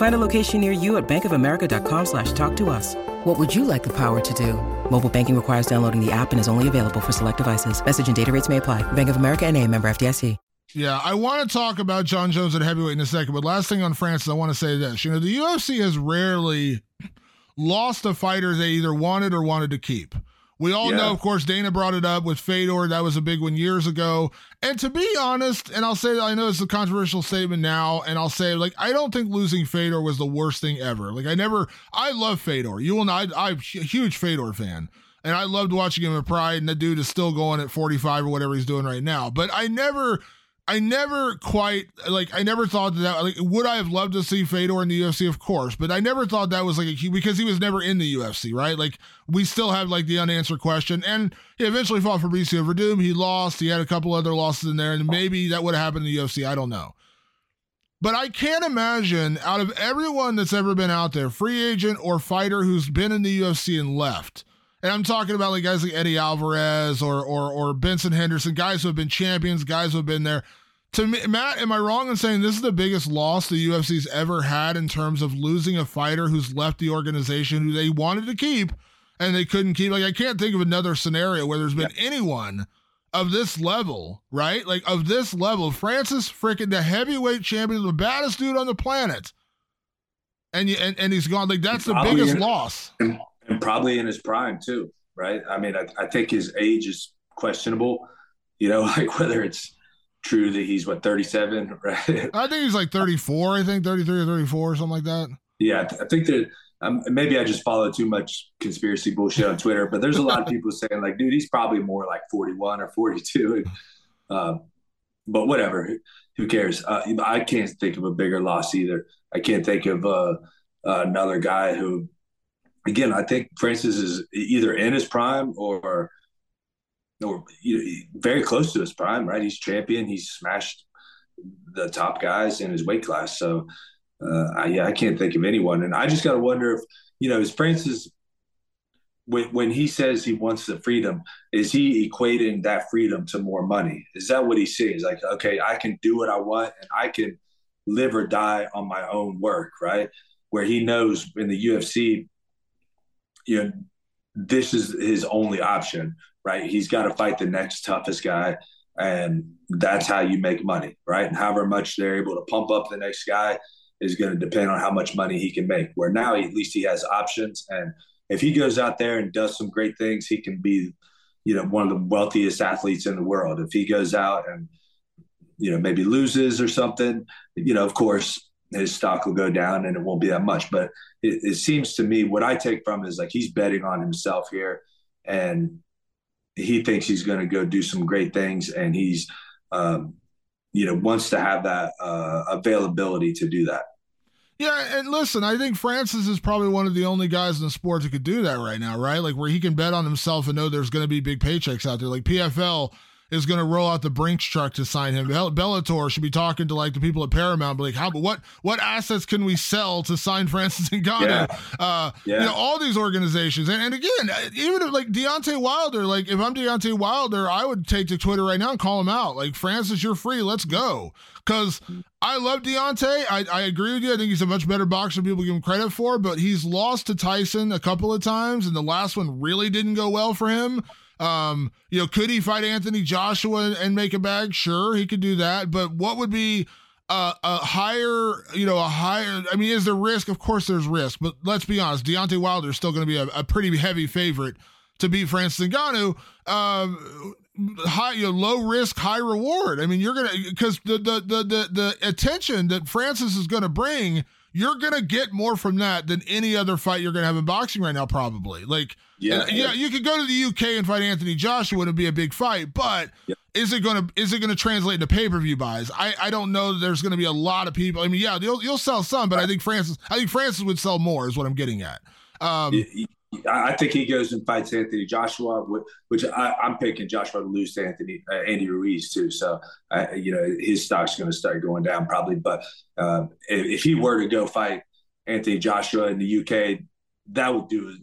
Find a location near you at bankofamerica.com slash talk to us. What would you like the power to do? Mobile banking requires downloading the app and is only available for select devices. Message and data rates may apply. Bank of America and a member FDIC. Yeah, I want to talk about Jon Jones at heavyweight in a second, but last thing on Francis, I want to say this. You know, the UFC has rarely lost a fighter they either wanted or wanted to keep. We all yeah. know, of course, Dana brought it up with Fedor. That was a big one years ago. And to be honest, and I'll say, I know it's a controversial statement now, and I'll say, like, I don't think losing Fedor was the worst thing ever. Like, I never, I love Fedor. You will not, I, I'm a huge Fedor fan. And I loved watching him at Pride, and the dude is still going at 45 or whatever he's doing right now. But I never, I never quite like. I never thought that. Like, would I have loved to see Fedor in the UFC? Of course, but I never thought that was like a key because he was never in the UFC, right? Like, we still have like the unanswered question. And he eventually fought Fabricio Werdum. He lost. He had a couple other losses in there, and maybe that would have happened in the UFC. I don't know. But I can't imagine out of everyone that's ever been out there, free agent or fighter who's been in the UFC and left. And I'm talking about like guys like Eddie Alvarez or or or Benson Henderson, guys who have been champions, guys who have been there to me, Matt, am I wrong in saying this is the biggest loss the UFC's ever had in terms of losing a fighter who's left the organization who they wanted to keep and they couldn't keep? Like, I can't think of another scenario where there's been anyone of this level, right? Like, of this level. Francis freaking the heavyweight champion, the baddest dude on the planet. And, you, and, and he's gone. Like, that's the biggest in, loss. And, and, probably in his prime, too, right? I mean, I, I think his age is questionable, you know, (laughs) like whether it's true that he's what 37 (laughs) right? I think he's like 34 i think 33 or 34 or something like that. Yeah i think that um, maybe i just follow too much conspiracy bullshit on twitter but there's a lot of (laughs) people saying like dude he's probably more like 41 or 42 (laughs) um, but whatever who cares? Uh, i can't think of a bigger loss either. I can't think of uh, uh, another guy who again i think francis is either in his prime or or very close to his prime, right? He's champion. He's smashed the top guys in his weight class. So, uh, I, yeah, I can't think of anyone. And I just got to wonder if, you know, is Francis, when, when he says he wants the freedom, is he equating that freedom to more money? Is that what he sees? Like, okay, I can do what I want and I can live or die on my own work, right? Where he knows in the UFC, you know, this is his only option right? He's got to fight the next toughest guy. And that's how you make money, right? And however much they're able to pump up the next guy, is going to depend on how much money he can make. Where now at least he has options, and if he goes out there and does some great things, he can be, you know, one of the wealthiest athletes in the world. If he goes out and you know maybe loses or something, you know, of course his stock will go down and it won't be that much. But it, it seems to me what I take from is like he's betting on himself here, and he thinks he's going to go do some great things, and he's um, you know wants to have that uh, availability to do that. Yeah, and listen, I think Francis is probably one of the only guys in the sport that could do that right now, right? Like where he can bet on himself and know there's going to be big paychecks out there. Like PFL is going to roll out the Brinks truck to sign him. Bellator should be talking to like the people at Paramount, but like, how, what, what assets can we sell to sign (laughs) Francis Ngannou? Yeah. Uh, yeah. You know, all these organizations. And, and again, even if like Deontay Wilder, like if I'm Deontay Wilder, I would take to Twitter right now and call him out. Like, Francis, you're free. Let's go. Cause I love Deontay. I, I agree with you. I think he's a much better boxer than people give him credit for, but he's lost to Tyson a couple of times, and the last one really didn't go well for him. Um, you know, could he fight Anthony Joshua and make a bag? Sure, he could do that. But what would be a, a higher, you know, a higher? I mean, is there risk? Of course, there's risk. But let's be honest, Deontay Wilder is still going to be a, a, pretty heavy favorite to beat Francis Ngannou. Um, high, you know, low risk, high reward. I mean, you're gonna because the, the the the the attention that Francis is going to bring you're gonna get more from that than any other fight you're gonna have in boxing right now, probably. Like, yeah, yeah, you could go to the UK and fight Anthony Joshua and be a big fight, but yeah. is it gonna is it gonna translate into pay per view buys? I I don't know. There's gonna be a lot of people. I mean, yeah, you'll you'll sell some, but I think Francis I think Francis would sell more. Is what I'm getting at. Um, I think he goes and fights Anthony Joshua, which I, am picking Joshua to lose to Anthony uh, Andy Ruiz too. So uh, you know his stock's going to start going down probably. But uh, if, if, he were to go fight Anthony Joshua in the UK, that would do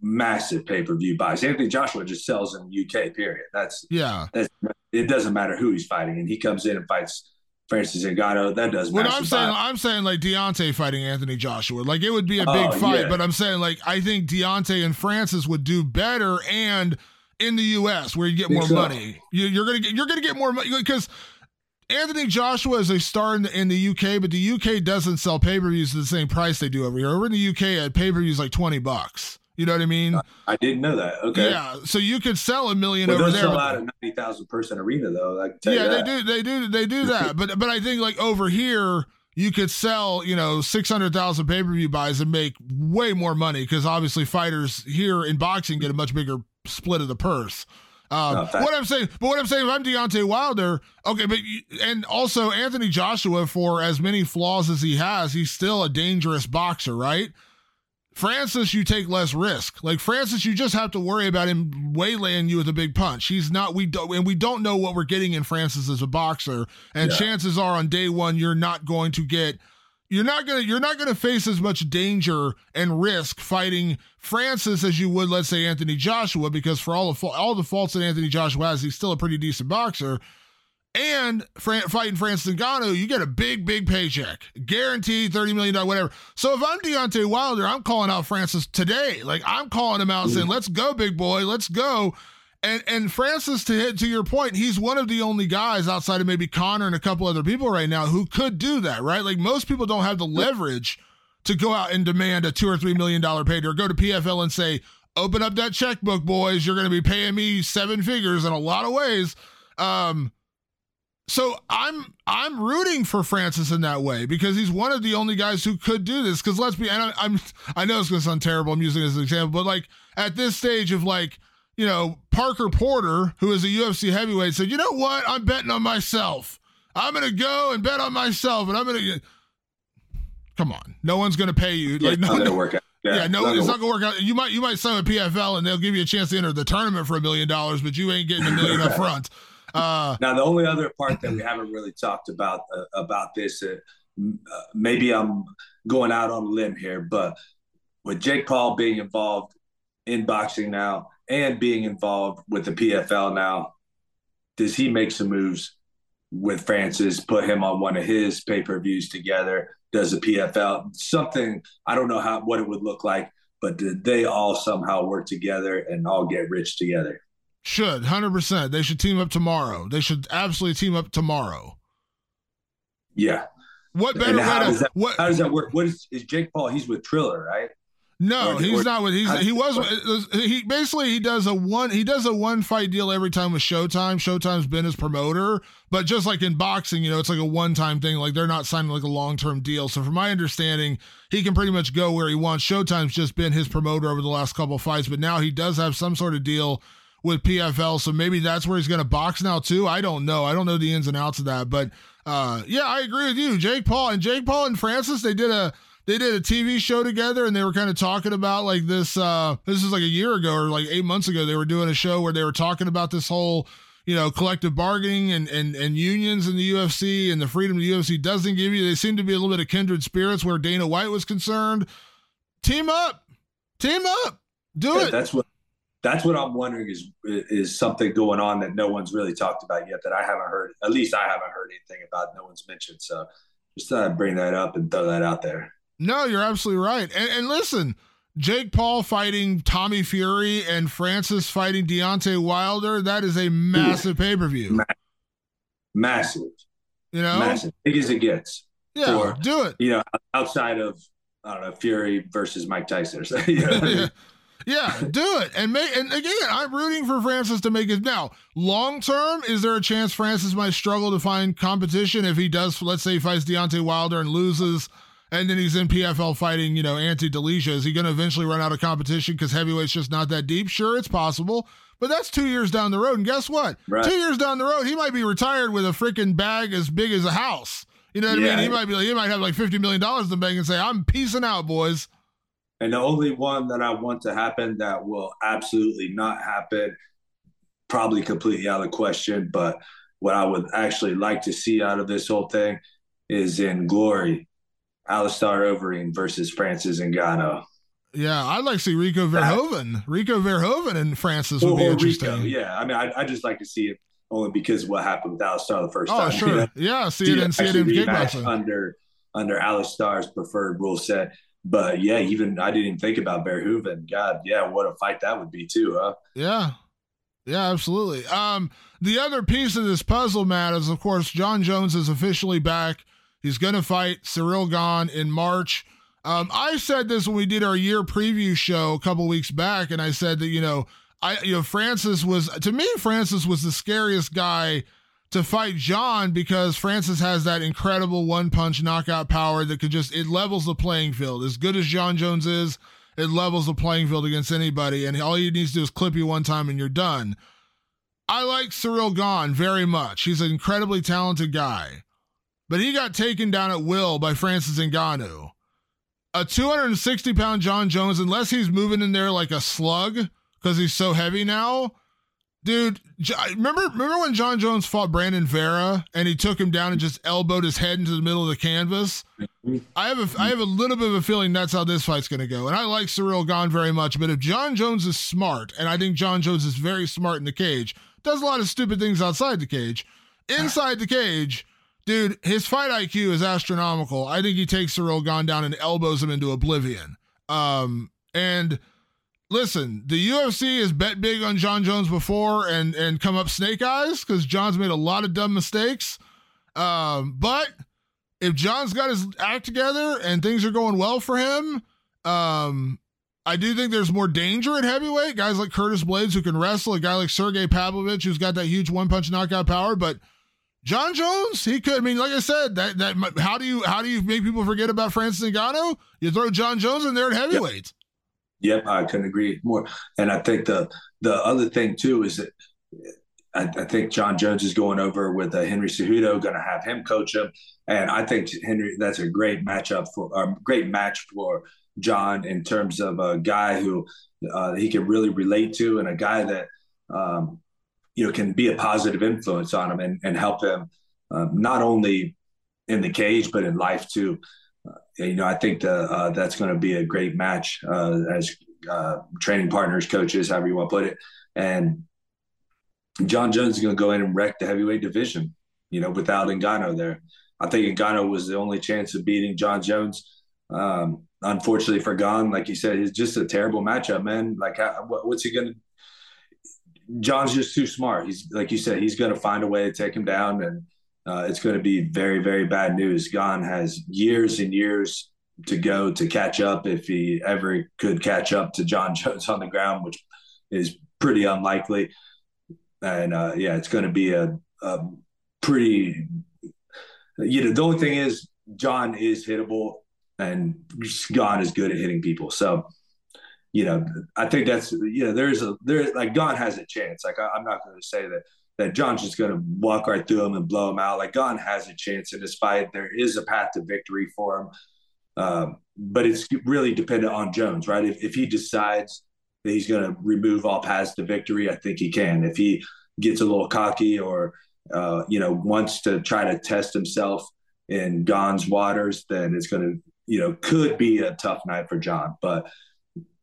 massive pay per view buys. Anthony Joshua just sells in the UK. Period. That's yeah. That's, it doesn't matter who he's fighting, and he comes in and fights Francis Ngannou. That does. What I'm saying, I'm saying like Deontay fighting Anthony Joshua. Like it would be a oh, big oh, fight, yeah. but I'm saying like I think Deontay and Francis would do better, and in the U.S. where you get more so. money, you, are gonna get you're gonna get more money because. Anthony Joshua is a star in the, in the UK, but the UK doesn't sell pay per views at the same price they do over here. Over in the UK, at pay per views like twenty bucks. You know what I mean? I didn't know that. Okay. Yeah. So you could sell a million well, over there. Sell out a ninety thousand person arena though. Like, yeah, they do. They do. They do that. but but I think like over here, you could sell you know six hundred thousand pay per view buys and make way more money because obviously fighters here in boxing get a much bigger split of the purse. Um, no, what I'm saying, but what I'm saying, if I'm Deontay Wilder, okay, but and also Anthony Joshua, for as many flaws as he has, he's still a dangerous boxer, right? Francis, you take less risk. Like Francis, you just have to worry about him waylaying you with a big punch. He's not. We don't, and we don't know what we're getting in Francis as a boxer. And yeah. chances are, on day one, you're not going to get. You're not gonna. You're not gonna face as much danger and risk fighting Francis as you would, let's say, Anthony Joshua, because for all the all the faults that Anthony Joshua has, he's still a pretty decent boxer and Fran- fighting Francis Ngannou, you get a big, big paycheck, guaranteed thirty million dollars, whatever. So if I'm Deontay Wilder, I'm calling out Francis today. Like I'm calling him out, saying, "Let's go, big boy, let's go." And and Francis, to hit to your point, he's one of the only guys outside of maybe Conor and a couple other people right now who could do that, right? Like most people don't have the leverage to go out and demand a two or three million dollar pay or go to PFL and say, "Open up that checkbook, boys. You're going to be paying me seven figures in a lot of ways." Um, so I'm I'm rooting for Francis in that way because he's one of the only guys who could do this. Because let's be, and I, I'm I know it's going to sound terrible. I'm using it as an example, but like at this stage of like you know Parker Porter, who is a UFC heavyweight, said, you know what, I'm betting on myself. I'm going to go and bet on myself, and I'm going to. Come on, no one's going to pay you. Yeah, like no, no work out. Yeah, yeah, no, it's not gonna work out. You might you might sign a PFL and they'll give you a chance to enter the tournament for a million dollars, but you ain't getting a million (laughs) up front. Uh, now, the only other part that we haven't really talked about uh, about this, uh, uh, maybe I'm going out on a limb here, but with Jake Paul being involved in boxing now and being involved with the PFL now, does he make some moves with Francis, put him on one of his pay per views together? Does the PFL something? I don't know how what it would look like, but did they all somehow work together and all get rich together? Should, 100%. They should team up tomorrow. They should absolutely team up tomorrow. Yeah. What better way how to does that, what? How does that work? What is, is Jake Paul? He's with Triller, right? No, Or- he's or- not with. He's he was uh, he basically he does a one he does a one fight deal every time with Showtime. Showtime's been his promoter, but just like in boxing, you know, it's like a one time thing. Like they're not signing like a long term deal. So from my understanding, he can pretty much go where he wants. Showtime's just been his promoter over the last couple of fights, but now he does have some sort of deal with PFL. So maybe that's where he's going to box now too. I don't know. I don't know the ins and outs of that, but uh, yeah, I agree with you, Jake Paul and Jake Paul and Francis. They did a they did a TV show together and they were kind of talking about like this uh this is like a year ago or like 8 months ago they were doing a show where they were talking about this whole you know collective bargaining and and and unions in the UFC and the freedom the UFC doesn't give you they seem to be a little bit of kindred spirits where Dana White was concerned team up team up do Yeah, it That's what that's what I'm wondering is is something going on that no one's really talked about yet that I haven't heard. At least I haven't heard anything about. No one's mentioned. So just thought I'd bring that up and throw that out there. No, you're absolutely right. And, and listen, Jake Paul fighting Tommy Fury and Francis fighting Deontay Wilder, that is a massive pay per view. Ma- Massive, You know? massive, big as it gets. Yeah, do it. You know, outside of I don't know Fury versus Mike Tyson. or something, (laughs) you know (laughs) mean? Yeah, do it. And make and again, I'm rooting for Francis to make it now. Long term, is there a chance Francis might struggle to find competition if he does, let's say he fights Deontay Wilder and loses, and then he's in PFL fighting, you know, Ante Delija. Is he gonna eventually run out of competition because heavyweight's just not that deep? Sure, it's possible. But that's two years down the road. And guess what? Right. Two years down the road, he might be retired with a freaking bag as big as a house. You know what I mean? He might be like, he might have like $50 million in the bank and say, I'm peacing out, boys. And the only one that I want to happen that will absolutely not happen, probably completely out of question, but what I would actually like to see out of this whole thing is in glory, Alistair Overeem versus Francis Ngannou. Yeah, I'd like to see Rico Verhoeven. Rico Verhoeven and Francis would be interesting. Rico, yeah. I mean, I, I just like to see it only because of what happened with Alistair the first Oh, time. sure. you know? Yeah, see it in see it in kickboxing. under under Alistair's preferred rule set. But yeah, even I didn't even think about Verhoeven. God, yeah, what a fight that would be too, huh? Yeah. Yeah, absolutely. Um, the other piece of this puzzle, Matt, is of course Jon Jones is officially back. He's gonna fight Ciryl Gane in March. Um, I said this when we did our year preview show a couple weeks back, and I said that you know, I you know Francis was to me Francis was the scariest guy to fight Jon because Francis has that incredible one punch knockout power that could just it levels the playing field. As good as Jon Jones is, it levels the playing field against anybody, and all he needs to do is clip you one time and you're done. I like Ciryl Gane very much. He's an incredibly talented guy, but he got taken down at will by Francis Ngannou. A 260 pound Jon Jones, unless he's moving in there like a slug because he's so heavy now, dude. Remember, remember when Jon Jones fought Brandon Vera and he took him down and just elbowed his head into the middle of the canvas? I have a I have a little bit of a feeling that's how this fight's going to go. And I like Ciryl Gane very much, but if Jon Jones is smart, and I think Jon Jones is very smart in the cage, does a lot of stupid things outside the cage. Inside the cage, dude, his fight IQ is astronomical. I think he takes Ciryl Gane down and elbows him into oblivion. Um, and listen, the UFC has bet big on Jon Jones before and and come up snake eyes because Jon's made a lot of dumb mistakes. Um, but if Jon's got his act together and things are going well for him, um, I do think there's more danger at heavyweight. Guys like Curtis Blaydes who can wrestle, a guy like Sergey Pavlovich who's got that huge one punch knockout power, but Jon Jones, he could. I mean, like I said, that that how do you how do you make people forget about Francis Ngannou? You throw Jon Jones in there at heavyweight. Yep, I couldn't agree more. And I think the the other thing too is that I, I think Jon Jones is going over with uh, Henry Cejudo, going to have him coach him, and I think Henry that's a great matchup for a great match for Jon in terms of a guy who uh, he can really relate to and a guy that um, you know can be a positive influence on him and, and help him um, not only in the cage but in life too. Uh, you know, I think the, uh, that's going to be a great match uh, as uh, training partners, coaches, however you want to put it. And Jon Jones is going to go in and wreck the heavyweight division, you know, without Ngannou there. I think Ngannou was the only chance of beating Jon Jones. Um, unfortunately for Gane, like you said, it's just a terrible matchup, man. Like, how, what's he going to? Jon's just too smart. He's like you said, he's going to find a way to take him down, and uh, it's going to be very, very bad news. Gane has years and years to go to catch up if he ever could catch up to Jon (laughs) Jones on the ground, which is pretty unlikely. And uh, yeah, it's going to be a, a pretty. You know, the only thing is Jon is hittable, and Gane is good at hitting people. So, you know, I think that's you know, there's a there like Gane has a chance. Like I, I'm not going to say that that Jon's just going to walk right through him and blow him out. Like Gane has a chance in this fight. There is a path to victory for him. Um, but it's really dependent on Jones, right? If, if he decides that he's going to remove all paths to victory, I think he can. If he gets a little cocky or, uh, you know, wants to try to test himself in Gane's waters, then it's going to, you know, could be a tough night for Jon. But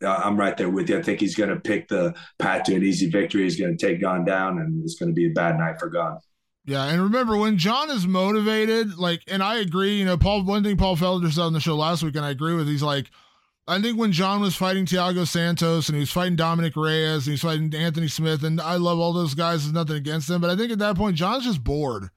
Uh, I'm right there with you. I think he's going to pick the path to an easy victory. He's going to take Gane down, and it's going to be a bad night for Gane. Yeah, and remember when Jon is motivated, like, and I agree. You know, Paul. One thing Paul Felder said on the show last week, and I agree with. He's like, I think when Jon was fighting Thiago Santos and he was fighting Dominick Reyes and he's fighting Anthony Smith, and I love all those guys. There's nothing against them, but I think at that point Jon's just bored.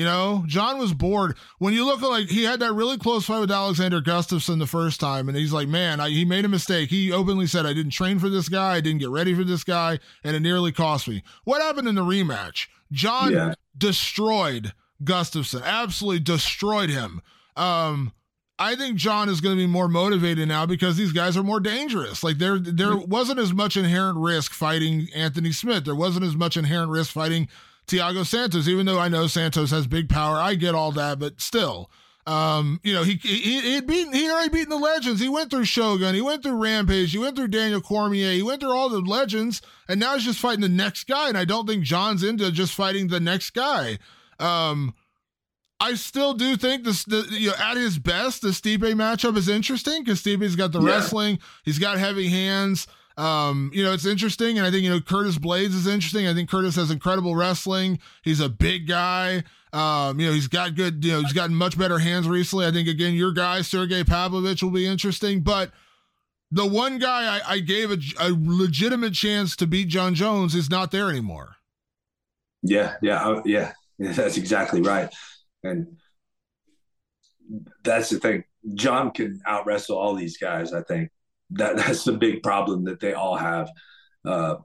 You know, Jon was bored. When you look at like he had that really close fight with Alexander Gustafsson the first time, and he's like, man, I, he made a mistake. He openly said, I didn't train for this guy, I didn't get ready for this guy, and it nearly cost me. What happened in the rematch? Jon yeah. destroyed Gustafsson, absolutely destroyed him. Um, I think Jon is going to be more motivated now because these guys are more dangerous. Like there, there wasn't as much inherent risk fighting Anthony Smith. There wasn't as much inherent risk fighting Thiago Santos, even though I know Santos has big power. I get all that, but still, um, you know, he he he beaten he already beaten the legends. He went through Shogun, he went through Rampage, he went through Daniel Cormier, he went through all the legends, and now he's just fighting the next guy. And I don't think Jon's into just fighting the next guy. Um, I still do think this, the, you know, at his best, the Stipe matchup is interesting because Stipe's got the yeah. wrestling, he's got heavy hands. Um, you know, it's interesting, and I think you know Curtis Blaydes is interesting. I think Curtis has incredible wrestling. He's a big guy. Um, you know, he's got good. You know, he's gotten much better hands recently. I think again, your guy Sergey Pavlovich will be interesting, but the one guy I, I gave a, a, legitimate chance to beat Jon Jones is not there anymore. Yeah, yeah, yeah, yeah. That's exactly right, and that's the thing. Jon can out wrestle all these guys. I think that that's the big problem that they all have. Uh,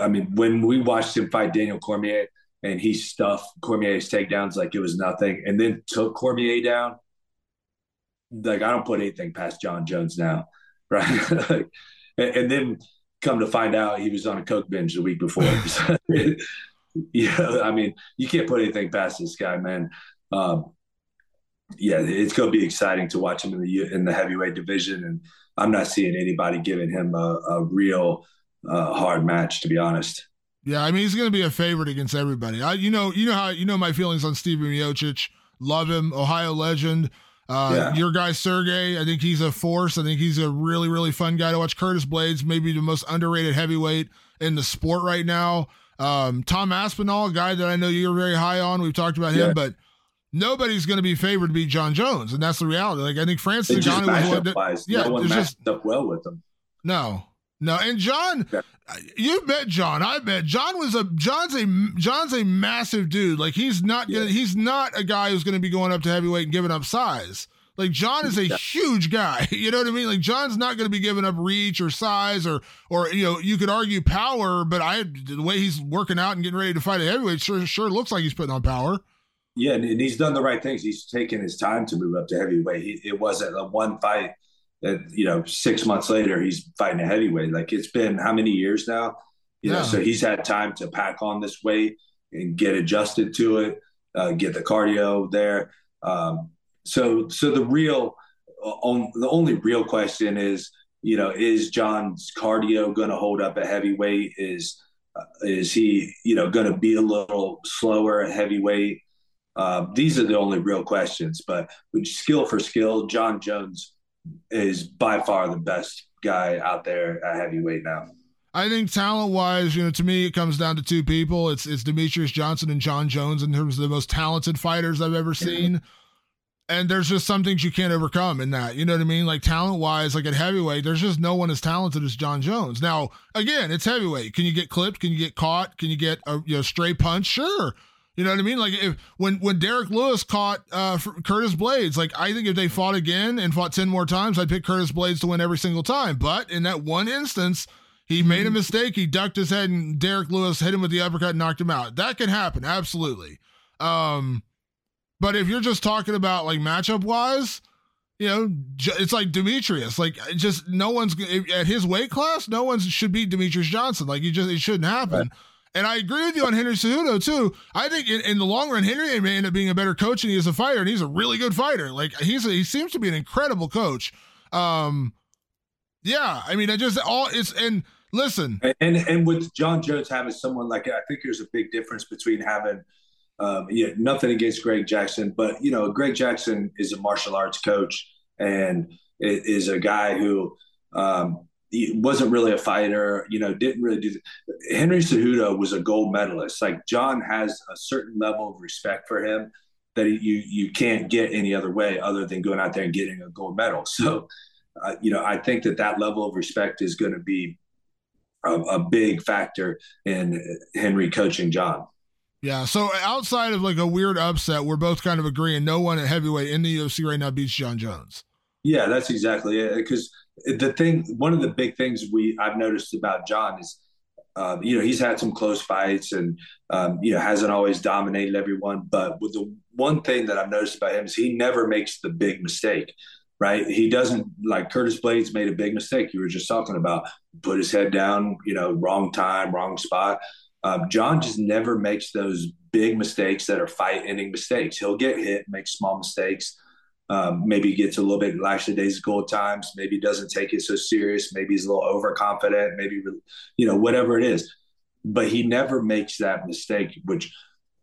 I mean, when we watched him fight Daniel Cormier and he stuffed Cormier's takedowns like it was nothing, and then took Cormier down. Like I don't put anything past Jon Jones now, (laughs) right? like, and, and, then come to find out he was on a coke binge the week before. (laughs) (laughs) yeah, I mean, you can't put anything past this guy, man. Um, yeah, it's going to be exciting to watch him in the in the heavyweight division and I'm not seeing anybody giving him a, a real uh, hard match, to be honest. Yeah, I mean he's going to be a favorite against everybody. I, you know, you know how you know my feelings on Steven Miocic. Love him, Ohio legend. Uh, yeah. Your guy Sergey, I think he's a force. I think he's a really, really fun guy to watch. Curtis Blaydes, maybe the most underrated heavyweight in the sport right now. Um, Tom Aspinall, a guy that I know you're very high on. We've talked about yeah. him, but nobody's going to be favored to beat Jon Jones, and that's the reality. Like I think Francis Ngannou was one. yeah, no one matched just, up well with him. No, no, and Jon, yeah. you met Jon. I bet Jon was a Jon's a Jon's a massive dude. Like he's not gonna, yeah. he's not a guy who's going to be going up to heavyweight and giving up size. Like Jon is a yeah. huge guy. (laughs) You know what I mean? Like Jon's not going to be giving up reach or size or or you know you could argue power, but I the way he's working out and getting ready to fight a heavyweight sure sure looks like he's putting on power. Yeah, and he's done the right things. He's taken his time to move up to heavyweight. He, it wasn't a one fight that you know six months later he's fighting a heavyweight. Like it's been how many years now? You yeah. know, so he's had time to pack on this weight and get adjusted to it, uh, get the cardio there. Um, so, so the real, uh, on, the only real question is, you know, is Jon's cardio going to hold up at heavyweight? Is uh, is he, you know, going to be a little slower at heavyweight? Uh, these are the only real questions. But skill for skill, Jon Jones is by far the best guy out there at heavyweight now. I think talent wise, you know, to me it comes down to two people. It's it's Demetrious Johnson and Jon Jones in terms of the most talented fighters I've ever seen. And there's just some things you can't overcome in that. You know what I mean? Like talent wise, like at heavyweight, there's just no one as talented as Jon Jones. Now, again, it's heavyweight. Can you get clipped? Can you get caught? Can you get a you know, stray punch? Sure. You know what I mean? Like if when when Derrick Lewis caught uh, Curtis Blaydes, like I think if they fought again and fought ten more times, I'd pick Curtis Blaydes to win every single time. But in that one instance, he made a mm-hmm. mistake. He ducked his head, and Derrick Lewis hit him with the uppercut and knocked him out. That can happen, absolutely. Um, but if you're just talking about like matchup wise, you know, it's like Demetrious. Like just no one's at his weight class. No one should beat Demetrious Johnson. Like you just it shouldn't happen. Right. And I agree with you on Henry Cejudo too. I think in, in, the long run, Henry may end up being a better coach than he is a fighter, and he's a really good fighter. Like he's a, he seems to be an incredible coach. Um, yeah, I mean, I just all it's and listen, and and with Jon Jones having someone like I think there's a big difference between having. Um, yeah, nothing against Greg Jackson, but you know, Greg Jackson is a martial arts coach and is a guy who um, wasn't really a fighter, you know, didn't really do. The, Henry Cejudo was a gold medalist. Like Jon has a certain level of respect for him that you you can't get any other way other than going out there and getting a gold medal. (laughs) So, uh, you know, I think that that level of respect is going to be a, a big factor in Henry coaching Jon. Yeah. So outside of like a weird upset, we're both kind of agreeing no one at heavyweight in the UFC right now beats Jon Jones. Yeah, that's exactly it. Because the thing, one of the big things we I've noticed about Jon is, um, you know, he's had some close fights and um, you know hasn't always dominated everyone. But with the one thing that I've noticed about him is he never makes the big mistake. Right, he doesn't like Curtis Blaydes made a big mistake. You were just talking about put his head down, you know, wrong time, wrong spot. Um, Jon just never makes those big mistakes that are fight-ending mistakes. He'll get hit, make small mistakes, um, maybe gets a little bit lackadaisical at times. Maybe doesn't take it so serious. Maybe he's a little overconfident. Maybe you know whatever it is, but he never makes that mistake. Which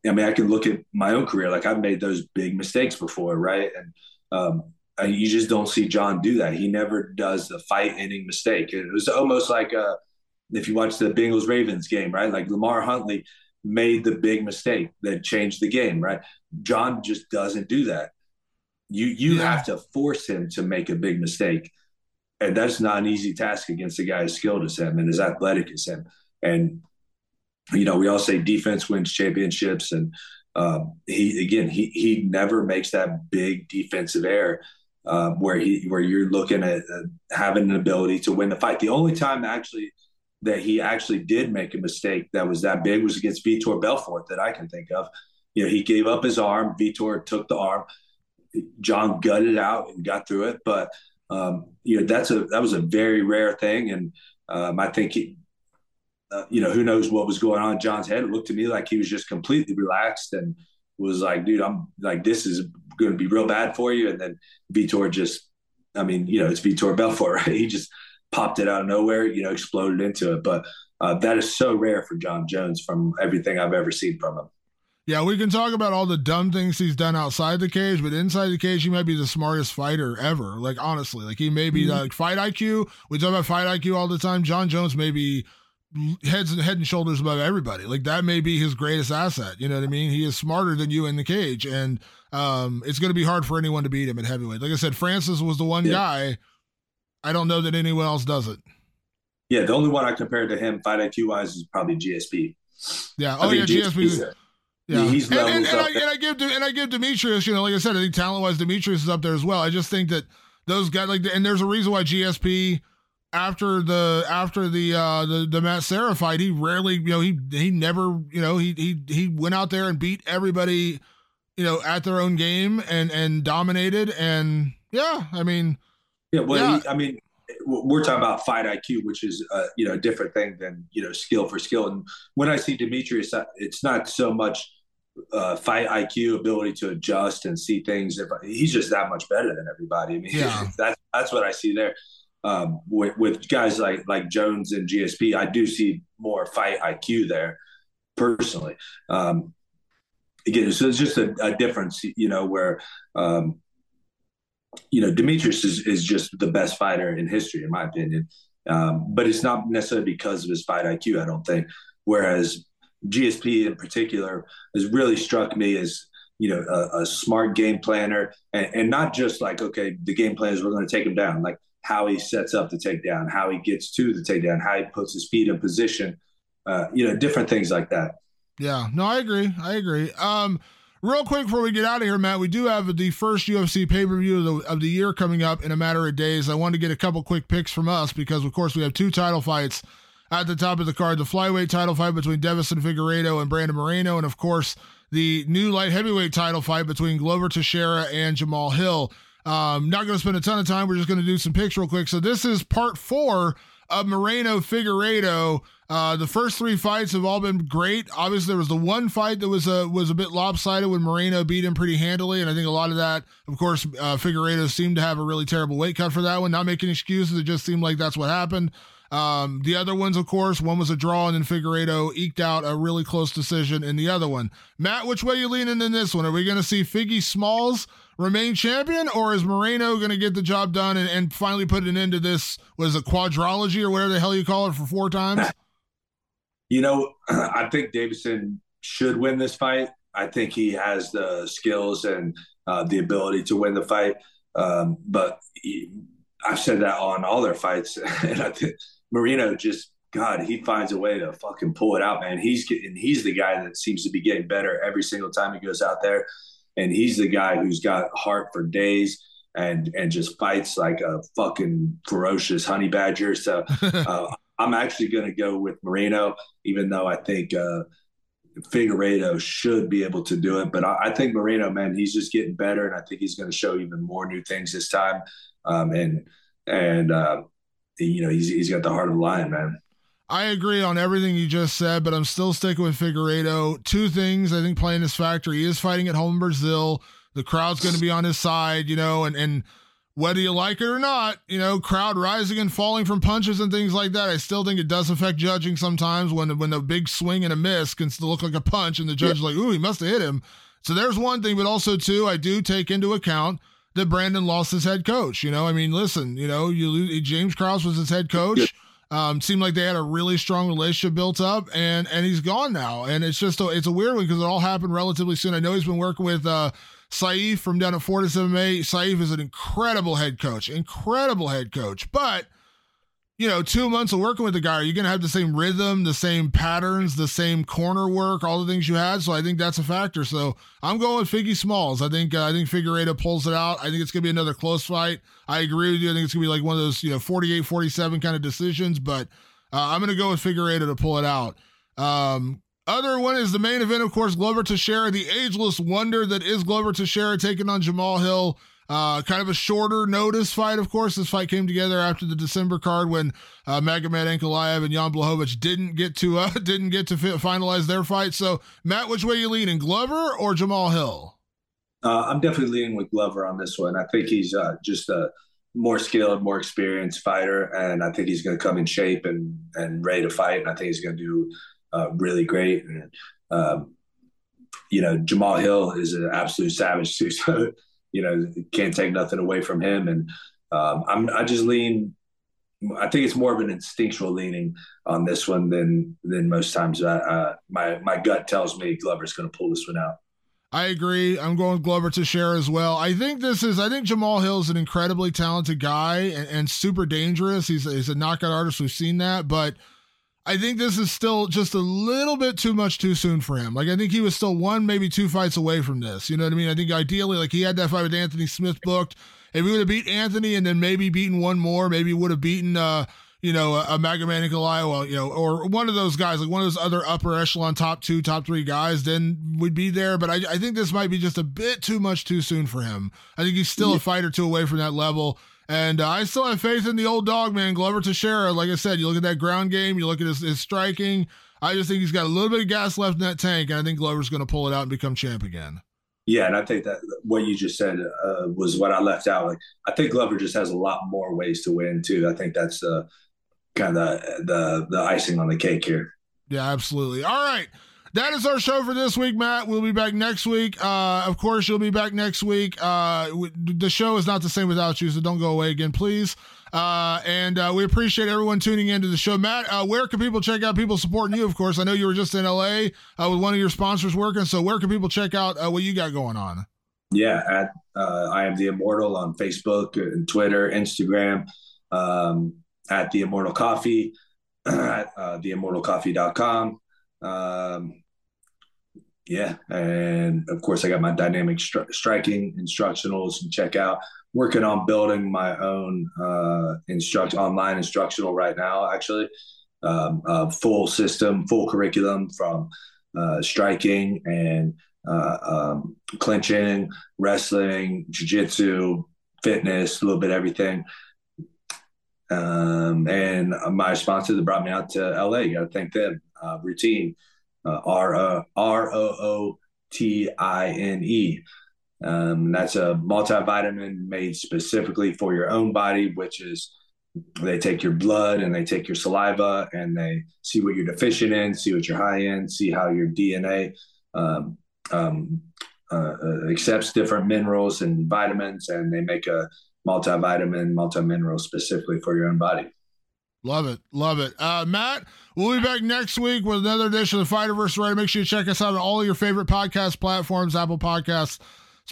I mean, I can look at my own career. Like I've made those big mistakes before, right? And um, you just don't see Jon do that. He never does the fight-ending mistake. It was almost like a, if you watch the Bengals Ravens game, right? Like Lamar Huntley made the big mistake that changed the game, right? Jon just doesn't do that. You you yeah. have to force him to make a big mistake, and that's not an easy task against a guy as skilled as him and as athletic as him. And you know, we all say defense wins championships, and um, he again he he never makes that big defensive error. Uh, where he where you're looking at uh, having an ability to win the fight. The only time actually that he actually did make a mistake that was that big was against Vitor Belfort that I can think of. You know, he gave up his arm. Vitor took the arm. Jon gutted out and got through it. But um, you know that's a that was a very rare thing, and um, I think he, uh, you know who knows what was going on in Jon's head. It looked to me like he was just completely relaxed and was like, "Dude, I'm like this is going to be real bad for you." And then Vitor just, I mean, you know, it's Vitor Belfort, (laughs) right? He just popped it out of nowhere, you know, exploded into it. But uh, that is so rare for Jon Jones from everything I've ever seen from him. Yeah, we can talk about all the dumb things he's done outside the cage, but inside the cage, he might be the smartest fighter ever. Like honestly, like he may be mm-hmm. like fight IQ. We talk about fight IQ all the time. Jon Jones may be heads and head and shoulders above everybody. Like that may be his greatest asset. You know what I mean? He is smarter than you in the cage, and um, it's going to be hard for anyone to beat him at heavyweight. Like I said, Francis was the one yeah. guy. I don't know that anyone else does it. Yeah, the only one I compared to him fight IQ wise is probably GSP. Yeah. Oh yeah, GSP. Yeah, he's and, and, and, I, and, I, give and I give Demetrious, you know, like I said, I think talent wise, Demetrious is up there as well. I just think that those guys, like, and there's a reason why GSP after the after the uh the, the Matt Serra fight, he rarely, you know, he he never, you know, he he he went out there and beat everybody, you know, at their own game and and dominated. And yeah, I mean, yeah, well, yeah. He, I mean, we're talking about fight IQ, which is uh, you know a different thing than you know skill for skill. And when I see Demetrious, uh, it's not so much uh, fight IQ, ability to adjust and see things. If he's just that much better than everybody. I mean, yeah. (laughs) that's that's what I see there. Um, with, with guys like like Jones and GSP, I do see more fight IQ there personally. Um, again, so it's just a, a difference, you know, where um, you know Demetrious is, is just the best fighter in history, in my opinion. Um, but it's not necessarily because of his fight IQ, I don't think. Whereas GSP in particular has really struck me as you know a, a smart game planner and, and, not just like okay the game plan is we're going to take him down like how he sets up the takedown how he gets to the takedown how he puts his feet in position uh, you know different things like that Yeah, no, I agree. I agree. Um, real quick before we get out of here, Matt, we do have the first UFC pay per view of the, of the year coming up in a matter of days. I want to get a couple quick picks from us because, of course, we have two title fights at the top of the card: the flyweight title fight between Deiveson Figueiredo and Brandon Moreno, and of course the new light heavyweight title fight between Glover Teixeira and Jamal Hill. Um, not going to spend a ton of time. We're just going to do some picks real quick. So this is part four of Moreno Figueiredo. Uh, the first three fights have all been great. Obviously, there was the one fight that was a was a bit lopsided when Moreno beat him pretty handily, and I think a lot of that, of course, uh, Figueiredo seemed to have a really terrible weight cut for that one. Not making excuses, it just seemed like that's what happened. Um, the other ones, of course, one was a draw, and then Figueiredo eked out a really close decision in the other one. Matt, which way are you leaning in this one? Are we going to see Figgy Smalls remain champion, or is Moreno going to get the job done and, and finally put an end to this? Was a quadrology or whatever the hell you call it for four times? (laughs) You know, (clears throat) I think Deiveson should win this fight. I think he has the skills and uh, the ability to win the fight. Um, but he, I've said that on all their fights, (laughs) and I think Moreno just God, he finds a way to fucking pull it out, man. He's getting, he's the guy that seems to be getting better every single time he goes out there, and he's the guy who's got heart for days and and just fights like a fucking ferocious honey badger. So (laughs) uh, I'm actually going to go with Marino, even though I think uh, Figueiredo should be able to do it. But I, I, think Marino, man, he's just getting better, and I think he's going to show even more new things this time. Um, and and uh, you know he's he's got the heart of a lion, man. I agree on everything you just said, but I'm still sticking with Figueiredo. Two things I think playing his factor. He is fighting at home in Brazil. The crowd's going to be on his side, you know, and and whether you like it or not, you know, crowd rising and falling from punches and things like that. I still think it does affect judging sometimes when when a big swing and a miss can still look like a punch, and the judge yeah. like, ooh, he must have hit him. So there's one thing, but also too, I do take into account that Brandon lost his head coach. You know, I mean, listen, you know, you lose, James Krause was his head coach. Um, seemed like they had a really strong relationship built up, and and he's gone now. And it's just a, it's a weird one because it all happened relatively soon. I know he's been working with uh, Sayif from down at Fortis MMA. Sayif is an incredible head coach, incredible head coach, but you know, two months of working with the guy, are you going to have the same rhythm, the same patterns, the same corner work, all the things you had? So I think that's a factor. So I'm going with Figgy Smalls. I think uh, I think Figueiredo pulls it out. I think it's going to be another close fight. I agree with you. I think it's going to be like one of those, you know, 48 47 kind of decisions, but uh, I'm going to go with Figueiredo to pull it out. Um, other one is the main event, of course, Glover Teixeira, the ageless wonder that is Glover Teixeira taking on Jamal Hill. Uh, kind of a shorter notice fight, of course. This fight came together after the December card when uh, Magomed Ankalaev and Jan Blachowicz didn't get to uh, (laughs) didn't get to fi- finalize their fight. So, Matt, which way you leaning, Glover or Jamal Hill? Uh, I'm definitely leaning with Glover on this one. I think he's uh, just a more skilled, more experienced fighter, and I think he's going to come in shape and and ready to fight. And I think he's going to do uh, really great. And um, you know, Jamal Hill is an absolute savage too. So you know, can't take nothing away from him. And um, I'm, I just lean. I think it's more of an instinctual leaning on this one than than most times. Uh, uh, my my gut tells me Glover's going to pull this one out. I agree. I'm going with Glover share as well. I think this is. I think Jamal Hill is an incredibly talented guy and, and super dangerous. He's he's a knockout artist. We've seen that, but I think this is still just a little bit too much too soon for him. Like I think he was still one, maybe two fights away from this. You know what I mean? I think ideally, like he had that fight with Anthony Smith booked. If he would have beat Anthony and then maybe beaten one more, maybe would have beaten uh, you know, a, a Magomed Ankalaev, you know, or one of those guys, like one of those other upper echelon top two, top three guys, then we'd be there. But I, I think this might be just a bit too much too soon for him. I think he's still yeah. a fight or two away from that level. And uh, I still have faith in the old dog, man, Glover Teixeira. Like I said, you look at that ground game, you look at his, his striking. I just think he's got a little bit of gas left in that tank, and I think Glover's going to pull it out and become champ again. Yeah, and I think that what you just said uh, was what I left out. Like, I think Glover just has a lot more ways to win too. I think that's the kind of the the, the icing on the cake here. Yeah, absolutely. All right that is our show for this week, Matt. We'll be back next week. Uh, of course, you'll be back next week. Uh, the show is not the same without you, so don't go away again, please. Uh, and uh, we appreciate everyone tuning into the show. Matt, uh, where can people check out people supporting you? Of course, I know you were just in LA uh, with one of your sponsors working. So where can people check out what you got going on? Yeah, at I am the Immortal on Facebook and Twitter, Instagram, um, at the Immortal Coffee, (clears throat) at uh, theimmortalcoffee.com. Um, yeah, and of course I got my dynamic stri- striking instructionals and check out. Working on building my own uh, instruct online instructional right now. Actually, um, full system, full curriculum from uh, striking and uh, um, clinching, wrestling, jiu-jitsu, fitness, a little bit everything. Um, and my sponsor that brought me out to LA, you got to thank them. Uh, Rootine, R O R O O T I N E. Um, that's a multivitamin made specifically for your own body, which is they take your blood and they take your saliva and they see what you're deficient in, see what you're high in, see how your DNA um, um, uh, uh, accepts different minerals and vitamins, and they make a multivitamin, multi-mineral specifically for your own body. Love it. Love it. Uh, Matt, we'll be back next week with another edition of the Fighter vs Writer. Make sure you check us out on all your favorite podcast platforms, Apple Podcasts,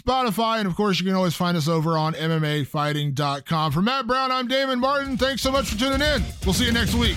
Spotify, and of course, you can always find us over on MMAfighting.com. For Matt Brown, I'm Damon Martin. Thanks so much for tuning in. We'll see you next week.